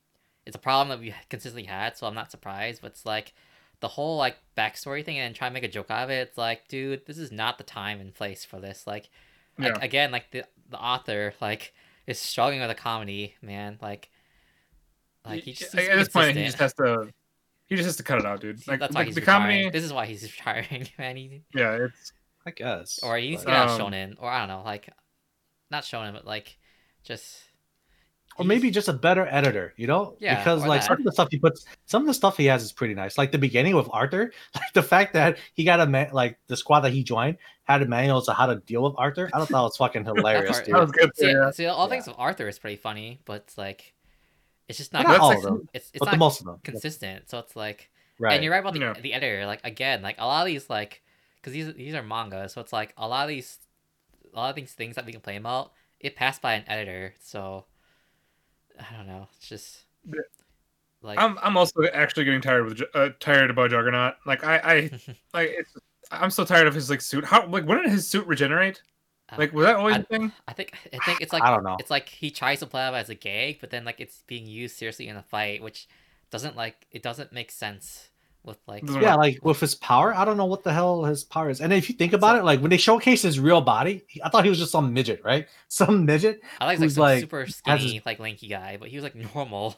it's a problem that we consistently had, so I'm not surprised. But it's like the whole like backstory thing and try to make a joke out of it. It's like, dude, this is not the time and place for this. Like, like, again, like the the author like is struggling with a comedy, man. Like, like he just at needs to be this point he just has to he just has to cut it out dude like, that's why like he's the retiring. comedy This is why he's retiring, man. He, yeah it's I guess. or he needs to but- get out Um, shonen, or I don't know, like not shonen, but like just. or maybe just a better editor, you know? Yeah, because like that. some of the stuff he puts, some of the stuff he has is pretty nice. Like the beginning with Arthur, like the fact that he got a man, like the squad that he joined had a manual to how to deal with Arthur. I thought that was fucking hilarious, dude. that was good See, yeah. see, all Yeah. things of Arthur is pretty funny, but like, it's just But not. not all of them, it's it's but the not most of them. consistent. So it's like, Right. and you're right about the Yeah. the editor. Like again, like a lot of these like, because these these are manga, so it's like a lot of these, a lot of these things that we complain about, it passed by an editor. So I don't know. It's just like i'm i'm also actually getting tired with uh, tired about juggernaut like i i like it's i'm so tired of his like suit how like when did his suit regenerate like was that always I- a thing I think I think it's like I don't know. It's like he tries to play it as a gag, but then like it's being used seriously in a fight, which doesn't like it doesn't make sense with like mm. yeah, work. like with his power, I don't know what the hell his power is. And if you think about it, like when they showcase his real body, I thought he was just some midget, right? Some midget. I like like some like, super skinny his- like lanky guy, but he was like normal.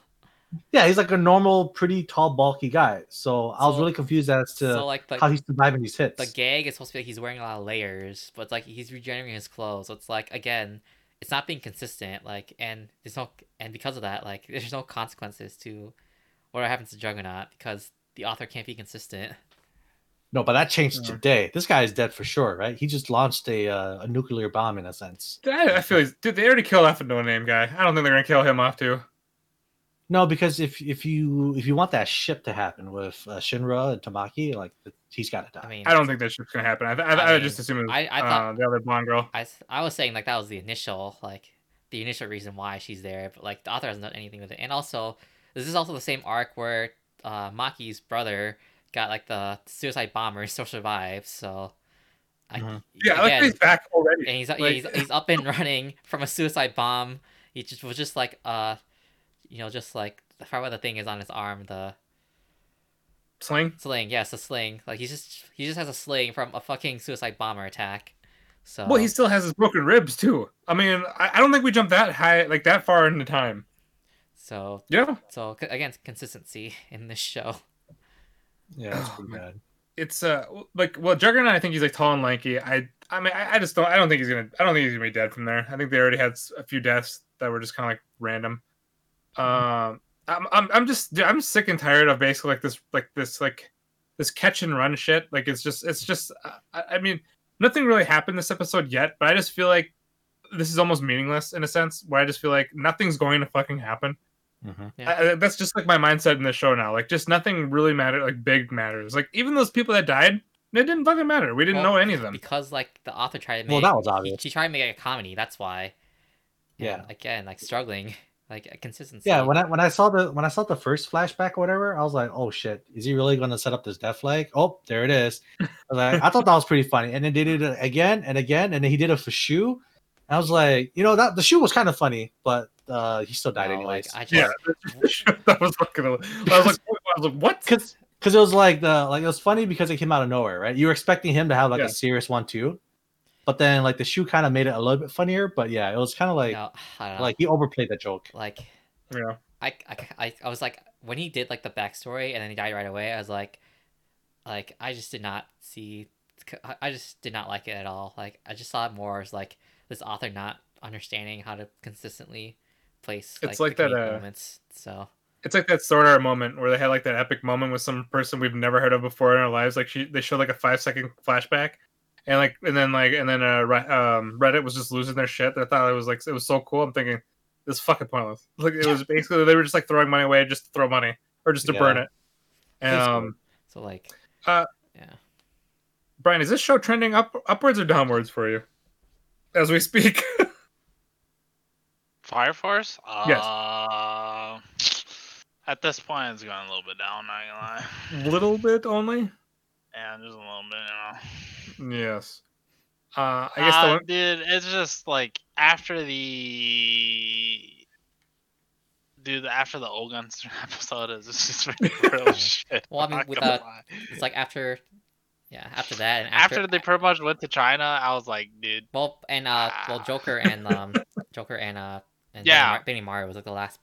Yeah, he's like a normal, pretty tall, bulky guy. So I was really confused as to so like the how he's surviving these hits. the gag is supposed to be like he's wearing a lot of layers, but it's like he's regenerating his clothes. So it's like again, it's not being consistent. Like and there's no and because of that, like there's no consequences to what happens to Juggernaut because the author can't be consistent. No, but that changed Yeah. today. This guy is dead for sure, right? He just launched a uh, a nuclear bomb in a sense. I, I feel he's, dude they already killed off a no name guy i don't think they're gonna kill him off too No, because if if you if you want that ship to happen with uh, Shinra and Tamaki, like he's got to die. I mean, i don't think that shit's gonna happen i, I, I I, mean, just assume it was, I- I thought- uh, the other blonde girl I, s- I was saying like that was the initial like the initial reason why she's there, but like the author hasn't done anything with it. And also, this is also the same arc where uh, Maki's brother got like the suicide bomber and still survives. So, I, Mhm. yeah I like he's back already and he's, yeah, he's he's up and running from a suicide bomb. He just was just like uh, you know, just like I forgot what the thing is on his arm, the sling sling. Yes, a sling. Like he's just he just has a sling from a fucking suicide bomber attack. So well he still has his broken ribs too i mean I, I don't think we jumped that high like that far into time so yeah so c- again consistency in this show. Yeah, that's pretty bad. it's uh like well Juggernaut I think he's like tall and lanky. I I mean I, I just don't I don't think he's gonna I don't think he's gonna be dead from there. I think they already had a few deaths that were just kind of like random. Um, I'm I'm I'm just dude, I'm sick and tired of basically like this like this like this catch and run shit. Like it's just it's just uh, I, I mean nothing really happened this episode yet, but I just feel like this is almost meaningless in a sense. Where I just feel like nothing's going to fucking happen. Mhm. Yeah. I, I- that's just like my mindset in the show now. Like, just nothing really matter. Like, big matters. Like, even those people that died, it didn't fucking matter. We didn't Well, know any of them. because like the author tried to make Well, that was obvious. She, tried to make it a comedy. That's why. Yeah. And, again, like struggling, like a consistency. Yeah, when I when I saw the when I saw the first flashback or whatever, I was like, "Oh shit, is he really going to set up this death flag?" Oh, there it is. I, like, I thought that was pretty funny, and then they did it again and again, and then he did it for shoe. I was like, you know, that the shoe was kind of funny, but uh, he still died No, anyways. Like, I just, Yeah, that was fucking. I was like, I was like, what? because because it was like the like it was funny because it came out of nowhere, right? You were expecting him to have like Yeah. a serious one too, but then like the shoe kind of made it a little bit funnier. But yeah, it was kind of like no, I don't know. like he overplayed the joke. like Yeah. I, I, I, I was like when he did like the backstory and then he died right away i was like like i just did not see I- i just did not like it at all like i just saw it more as like this author not understanding how to consistently place It's the like that, uh, moments so It's like that Sword Art moment where they had like that epic moment with some person we've never heard of before in our lives. Like she, they showed like a five second flashback, and like, and then like, and then uh, um, Reddit was just losing their shit. I thought it was like it was so cool. I'm thinking this is fucking pointless. Like it was basically they were just like throwing money away just to throw money or just to Yeah. burn it. That's Um, so like Uh, yeah Brian, is this show trending up upwards or downwards for you as we speak? Fire Force? Yes. Uh, at this point, it's going a little bit down. Not gonna lie. little bit only. Yeah, just a little bit. You know. Yes. Uh, I guess the Uh, one, dude, it's just like after the dude after the Ogun episode is it's just real shit. Well, I mean, not with gonna that- lie. it's like after yeah after that and after, after, they pretty much went to China, I was like, dude, well and uh well Ah. joker and um joker and uh and Yeah. Benimaru was like the last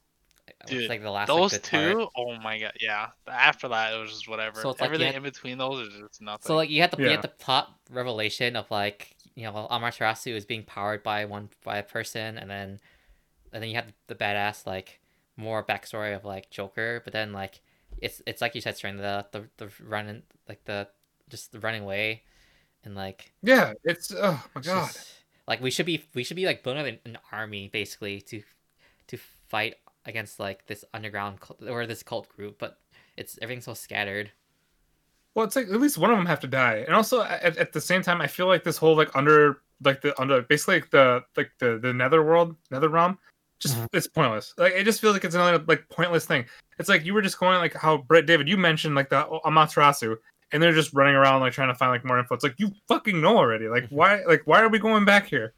it was like the last those good two, part. oh my god, yeah. After that, it was just whatever. So it's like you Everything had- in between those is just nothing. So like you had the you Yeah. had the plot revelation of like you know Amaterasu is being powered by one by a person, and then and then you have the badass like more backstory of like Joker, but then like it's it's like you said, Strain the the the running like the just the running away, and like yeah, it's oh my god. just- like we should be we should be like building up an, an army basically to to fight against like this underground cult, or this cult group, but it's everything's so scattered. Well, it's like at least one of them have to die, and also at, at the same time, I feel like this whole like under like the under basically like the like the the netherworld nether realm, just Mhm. it's pointless. Like it just feels like it's another like pointless thing. It's like you were just going like how Brett David you mentioned like the Amaterasu, and they're just running around like trying to find like more info. It's like you fucking know already. Like why like why are we going back here?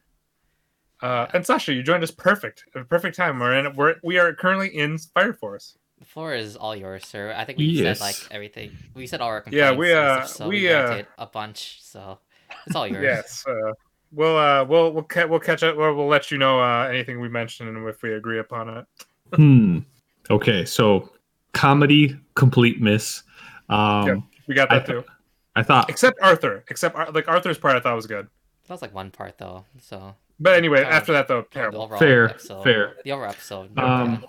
Uh, and Sasha, you joined us perfect, at a perfect time. We're in, we're we are currently in Fire Force. The floor is all yours, sir. I think we said like everything. We said all our Yeah, we, and uh, stuff, so we, we uh, a bunch, so it's all yours. Yes. Uh, we'll uh, we'll we'll ca- we'll catch up. We'll, we'll let you know uh, anything we mentioned and if we agree upon it. Hmm. Okay, so comedy complete miss. Um, Yep. We got that I- too. I thought Except Arthur. Except Ar- like Arthur's part, I thought was good. That was like one part though. So But anyway, after that though, terrible. overall Fair, episode, fair. The overall episode. Um, yeah.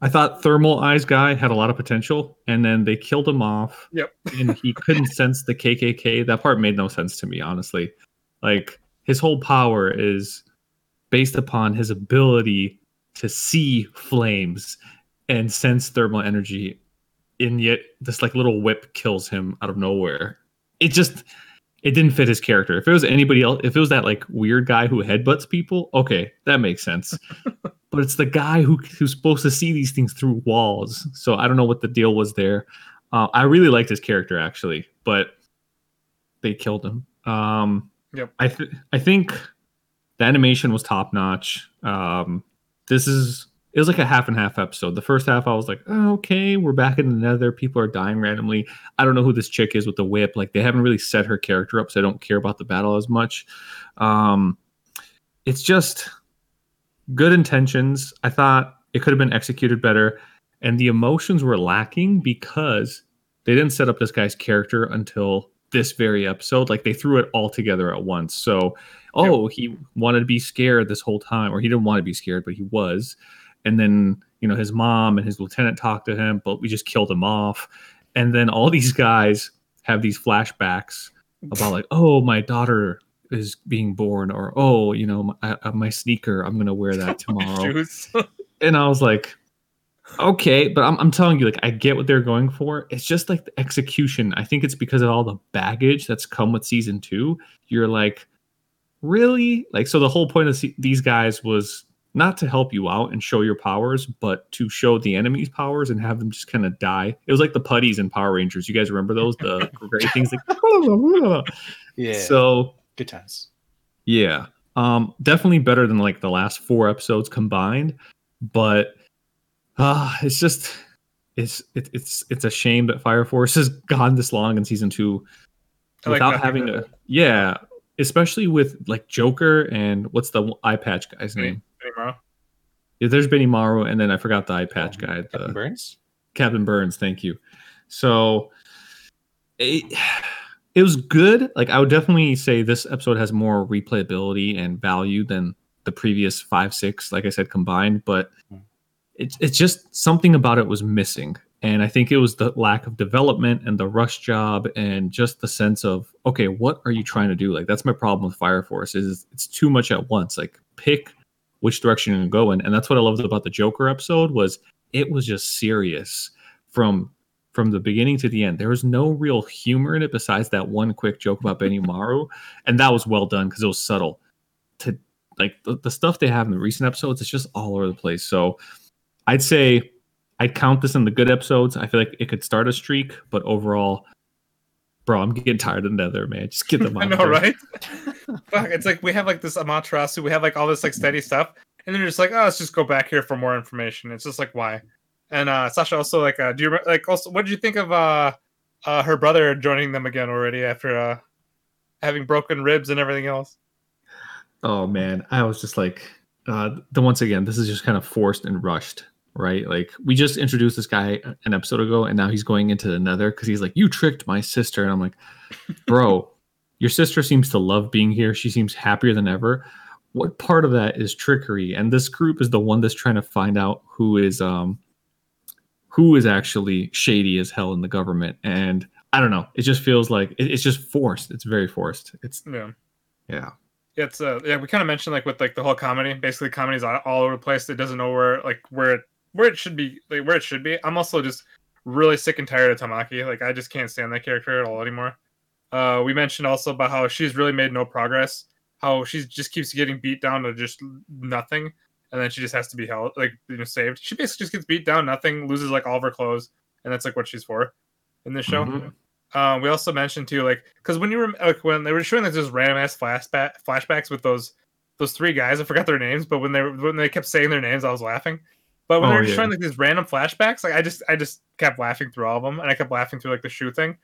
I thought Thermal Eyes guy had a lot of potential, and then they killed him off. Yep. and he couldn't sense the KKK. That part made no sense to me, honestly. Like his whole power is based upon his ability to see flames and sense thermal energy, and yet this like little whip kills him out of nowhere. It just it didn't fit his character. If it was anybody else, if it was that like weird guy who headbutts people, okay, that makes sense. but it's the guy who who's supposed to see these things through walls. So I don't know what the deal was there. Uh, I really liked his character actually, but they killed him. Um, Yep. I th- I think the animation was top notch. Um, this is it was like a half and half episode. The first half I was like, oh, okay, we're back in the Nether. People are dying randomly. I don't know who this chick is with the whip. Like they haven't really set her character up, so I don't care about the battle as much. Um, it's just good intentions. I thought it could have been executed better, and the emotions were lacking because they didn't set up this guy's character until this very episode. Like they threw it all together at once. So, oh, he wanted to be scared this whole time, or he didn't want to be scared, but he was. And then you know his mom and his lieutenant talked to him, but we just killed him off. And then all these guys have these flashbacks about like, oh, my daughter is being born, or oh, you know, my, uh, my sneaker, I'm gonna wear that tomorrow. And I was like, okay, but I'm, I'm telling you, like, I get what they're going for. It's just like the execution. I think it's because of all the baggage that's come with season two. You're like, really? Like, so the whole point of se- these guys was not to help you out and show your powers, but to show the enemy's powers and have them just kind of die. It was like the putties in Power Rangers. You guys remember those? The great things like, Yeah. so good times. yeah. Um definitely better than like the last four episodes combined, but uh it's just it's it, it's it's a shame that Fire Force has gone this long in season 2 I like without having to- a yeah, especially with like Joker and what's the eye patch guy's name? Anymore. Yeah, there's Benimaru and then I forgot the eye patch guy. Um, Captain Burns. Captain Burns, thank you. So it, it was good. Like I would definitely say this episode has more replayability and value than the previous five, six, like I said, combined. But it's it's just something about it was missing. And I think it was the lack of development and the rush job and just the sense of, okay, what are you trying to do? Like that's my problem with Fire Force is it's too much at once. Like pick which direction you're gonna go in. And that's what I loved about the Joker episode was it was just serious from from the beginning to the end. There was no real humor in it besides that one quick joke about Benny Maru, and that was well done because it was subtle. To like the, the stuff they have in the recent episodes, it's just all over the place. So I'd say I'd count this in the good episodes. I feel like it could start a streak, but overall, bro, I'm getting tired of Nether, man. Just get them I out. know, right? Fuck, it's like we have like this Amaterasu, we have like all this like steady stuff, and then you're just like, oh, let's just go back here for more information. It's just like why? And uh Sasha also like, uh, do you like also what did you think of uh, uh her brother joining them again already after uh having broken ribs and everything else? Oh man, I was just like, uh, the once again, this is just kind of forced and rushed, right? Like we just introduced this guy an episode ago, and now he's going into another because he's like, "You tricked my sister," and I'm like, "Bro, your sister seems to love being here. She seems happier than ever. What part of that is trickery?" And this group is the one that's trying to find out who is um who is actually shady as hell in the government, and I don't know. It just feels like it, it's just forced. It's very forced. It's Yeah. yeah. It's uh yeah, we kind of mentioned like with like the whole comedy. Basically comedy's all, all over the place. It doesn't know where like where it where it should be like where it should be. I'm also just really sick and tired of Tamaki. Like I just can't stand that character at all anymore. Uh we mentioned also about how she's really made no progress. How she just keeps getting beat down to just nothing, and then she just has to be held like you know saved. She basically just gets beat down, nothing, loses like all of her clothes, and that's like what she's for in this show. Mhm. Um, we also mentioned too, like, because when you were like when they were showing like those random ass flashback flashbacks with those those three guys, I forgot their names, but when they were when they kept saying their names, I was laughing. But when Oh, they were just yeah. showing like these random flashbacks, like I just I just kept laughing through all of them, and I kept laughing through like the shoe thing.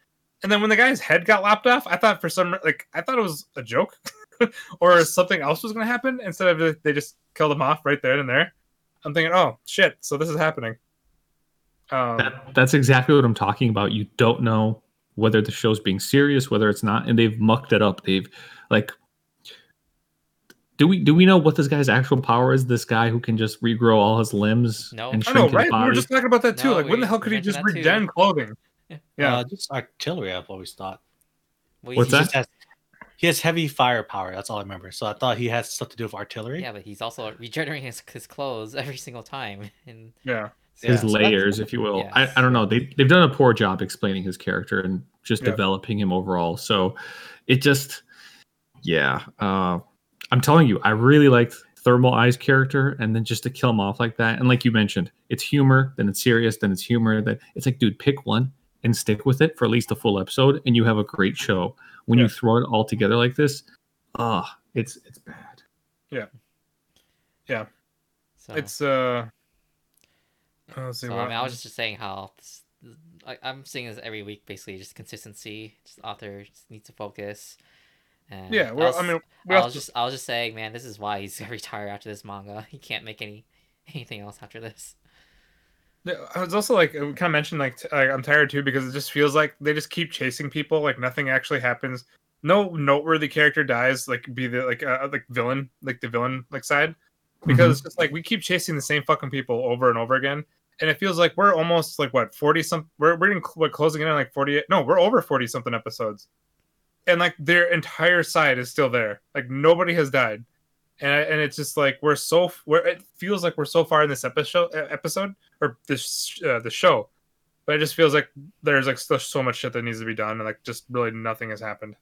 And then when the guy's head got lopped off, I thought for some like I thought it was a joke, or something else was going to happen. Instead of they just killed him off right there and there. I'm thinking, oh shit, so this is happening. Um, That, that's exactly what I'm talking about. You don't know whether the show's being serious, whether it's not, and they've mucked it up. They've like, do we do we know what this guy's actual power is? This guy who can just regrow all his limbs No. and I shrink know, his right? We body. were just talking about that too. No, like, when we- the hell could he just that regen clothing? Yeah. Uh, just artillery. I've always thought. Well, What's He that? has, he has heavy firepower. That's all I remember. So I thought he has stuff to do with artillery. Yeah, but he's also regenerating his, his clothes every single time. And Yeah. his Yeah, so layers, if you will. Yes. I, I don't know. They they've done a poor job explaining his character and just Yeah. developing him overall. So it just yeah. Uh, I'm telling you, I really liked Thermal Eye's character, and then just to kill him off like that. And like you mentioned, it's humor, then it's serious, then it's humor. That it's like, dude, pick one and stick with it for at least a full episode, and you have a great show. When Yeah. you throw it all together like this, ah, it's it's bad. Yeah, yeah, so It's uh. oh, So, I mean, I was just saying how this, I, I'm seeing this every week, basically, just consistency. Just author just needs to focus. And yeah. Well, I was- mean, we I was just, I was just saying, man, this is why he's gonna retire after this manga. He can't make any anything else after this. I was also like, we kind of mentioned like, t- like I'm tired too because it just feels like they just keep chasing people. Like nothing actually happens. No noteworthy character dies. Like be the like uh, like villain, like the villain like side, because it's just like we keep chasing the same fucking people over and over again. And it feels like we're almost like what forty some. We're we're in, what closing in on like forty. No, we're over forty something episodes. And like their entire side is still there. Like nobody has died, and I- and it's just like we're so where it feels like we're so far in this episode episode or this uh, the show, but it just feels like there's like still so much shit that needs to be done, and like just really nothing has happened.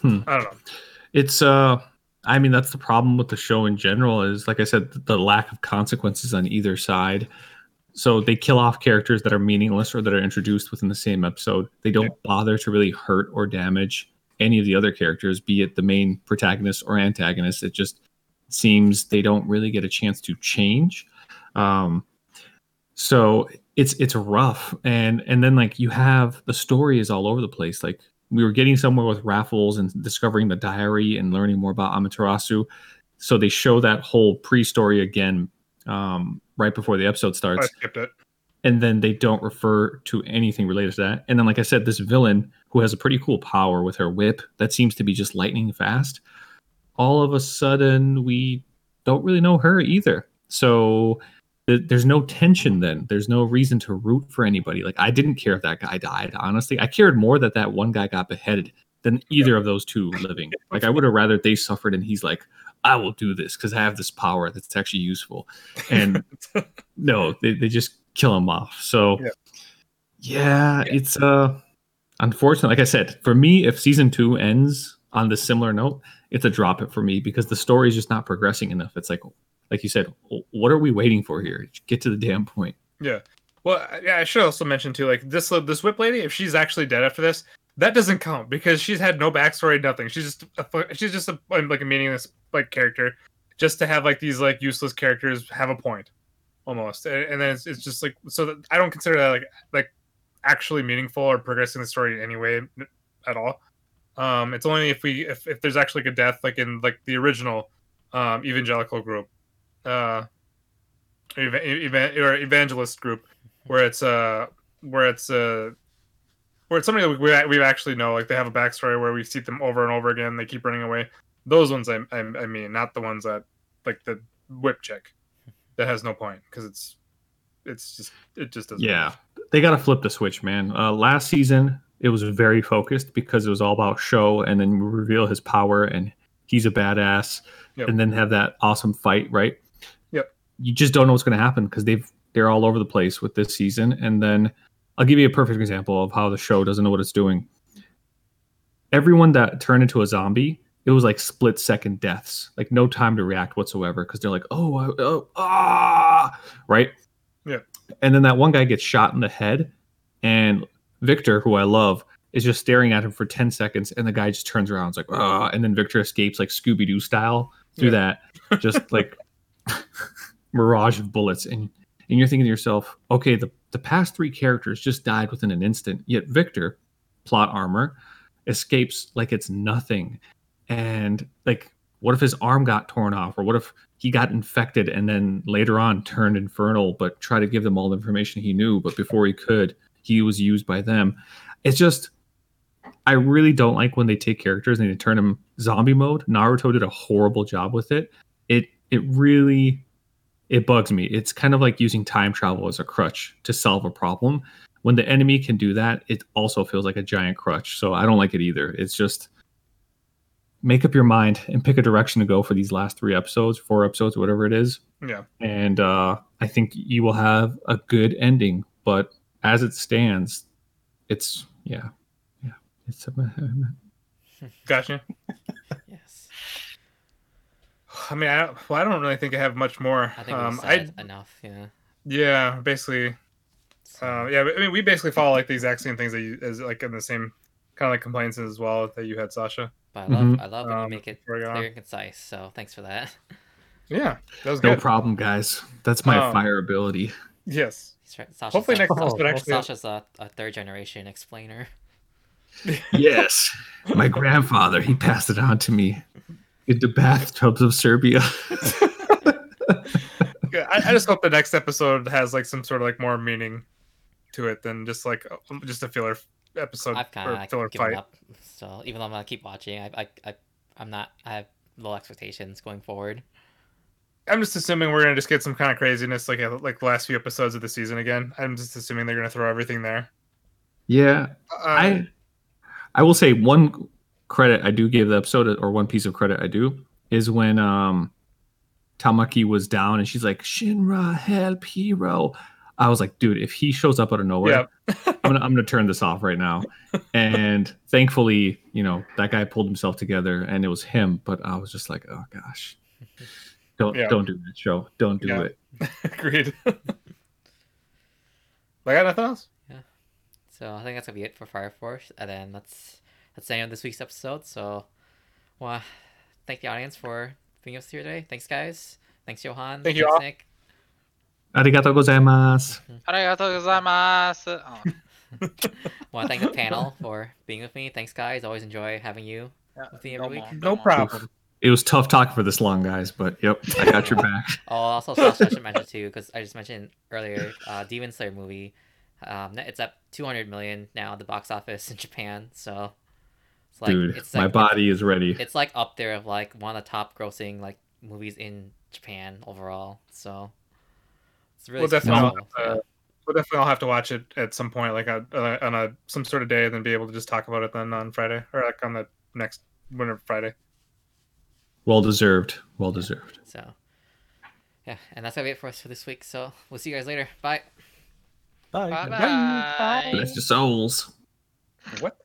Hmm. I don't know. It's uh I mean that's the problem with the show in general is like I said the lack of consequences on either side. So they kill off characters that are meaningless or that are introduced within the same episode. They don't bother to really hurt or damage any of the other characters, be it the main protagonist or antagonist. It just seems they don't really get a chance to change. Um so it's it's rough and and then like you have the story is all over the place like we were getting somewhere with raffles and discovering the diary and learning more about Amaterasu. So they show that whole pre-story again um, right before the episode I starts, skipped it. and then they don't refer to anything related to that. And then, like I said, this villain who has a pretty cool power with her whip that seems to be just lightning fast. All of a sudden, we don't really know her either. So th- there's no tension then. There's no reason to root for anybody. Like I didn't care if that guy died. Honestly, I cared more that that one guy got beheaded than either of those two living. Like I would have rather they suffered and he's like, I will do this because I have this power that's actually useful. And no, they, they just kill him off. So Yeah. yeah, it's uh unfortunate. Like I said, for me, if season two ends on this similar note, it's a drop it for me because the story is just not progressing enough. It's like like you said, what are we waiting for here? Get to the damn point. Yeah. Well, yeah, I should also mention too, like this this whip lady, if she's actually dead after this, that doesn't count because she's had no backstory, nothing. She's just a, she's just a like a meaningless like character, just to have like these like useless characters have a point, almost. And, then it's, it's just like so that I don't consider that like like actually meaningful or progressing the story in any way at all. Um, it's only if we if, if there's actually like a death like in like the original um evangelical group, uh, eva- eva- or evangelist group where it's uh where it's uh where it's somebody that we we actually know like they have a backstory where we see them over and over again they keep running away those ones I, I, I mean not the ones that like the whip chick that has no point because it's it's just it just doesn't Yeah, they got to flip the switch, man. Uh, last season, it was very focused because it was all about show, and then reveal his power, and he's a badass, Yep. and then have that awesome fight, right? Yep. You just don't know what's going to happen because they've they're all over the place with this season, and then I'll give you a perfect example of how the show doesn't know what it's doing. Everyone that turned into a zombie, it was like split second deaths, like no time to react whatsoever because they're like, oh, I- oh, ah, right? Yeah. And then that one guy gets shot in the head and victor who i love is just staring at him for 10 seconds and the guy just turns around it's like ah and then victor escapes like scooby-doo style through that. Just like mirage of bullets. And and you're thinking to yourself okay the, the past three characters just died within an instant. Yet victor plot armor escapes like it's nothing and like what if his arm got torn off or what if he got infected and then later on turned infernal but tried to give them all the information he knew but before he could he was used by them. It's just i really don't like when they take characters and they turn them zombie mode. Naruto did a horrible job with it. It it really it bugs me. It's kind of like using time travel as a crutch to solve a problem. When the enemy can do that it also feels like a giant crutch so i don't like it either. It's just make up your mind and pick a direction to go for these last three episodes, four episodes, whatever it is. Yeah. And uh, I think you will have a good ending. But as it stands, it's yeah, yeah, it's a, Gotcha. Yes. I mean, I don't, well, I don't really think I have much more. I think um, we've I said enough. Yeah. yeah, basically, uh, yeah. I mean, we basically follow like the exact same things that you as like in the same kind of like complaints as well that you had, Sasha. But I love, Mhm. I love when you Um, make it before clear on. and concise. So thanks for that. Yeah, that was no good. problem, guys. That's my Um, fire ability. Yes. Right. Sasha's Hopefully a, next Oh, episode actually. Sasha's a, a third generation explainer. yes, my grandfather he passed it on to me in the bathtubs of Serbia. I, I just hope the next episode has like some sort of like more meaning to it than just like just a filler episode I've kind or of filler given fight. up. So even though I'm gonna keep watching, I, I, I, I'm not. I have low expectations going forward. I'm just assuming we're gonna just get some kind of craziness like like the last few episodes of the season again. I'm just assuming they're gonna throw everything there. yeah, Uh, I I will say one credit I do give the episode, or one piece of credit I do, is when um Tamaki was down and she's like, Shinra, help, hero. I was like, dude, if he shows up out of nowhere, I'm gonna I'm gonna turn this off right now. And thankfully, you know, that guy pulled himself together and it was him. But I was just like, oh gosh, don't Yeah. don't do that show. Don't do Yeah. it. Agreed. I got nothing else. Yeah. So I think that's gonna be it for Fire Force, and then that's that's the end of this week's episode. So, well, thank the audience for being with us here today. Thanks, guys. Thanks, Johan. Thank you Thanks, all. Nick. Arigato gozaimasu. Arigatou gozaimasu. Oh, Want to thank the panel for being with me. Thanks, guys. Always enjoy having you yeah, with me every no week. more, No more. problem. It was tough talking for this long, guys, but yep, I got your back. Oh, also, Slash I should mention too, because I just mentioned earlier, uh, Demon Slayer movie. Um, it's up 200 million now at the box office in Japan. So, it's like Dude, it's my like, body is ready. It's like up there of like one of the top grossing like movies in Japan overall. So, it's really We'll definitely all have to, we'll definitely all have to watch it at some point, like a, uh, on a some sort of day, and then be able to just talk about it then on Friday or like on the next whenever Friday. Well deserved. Well deserved. So, yeah, and that's gonna be it for us for this week. So, we'll see you guys later. Bye. Bye. Bye Bye. bye. Bless your souls. What?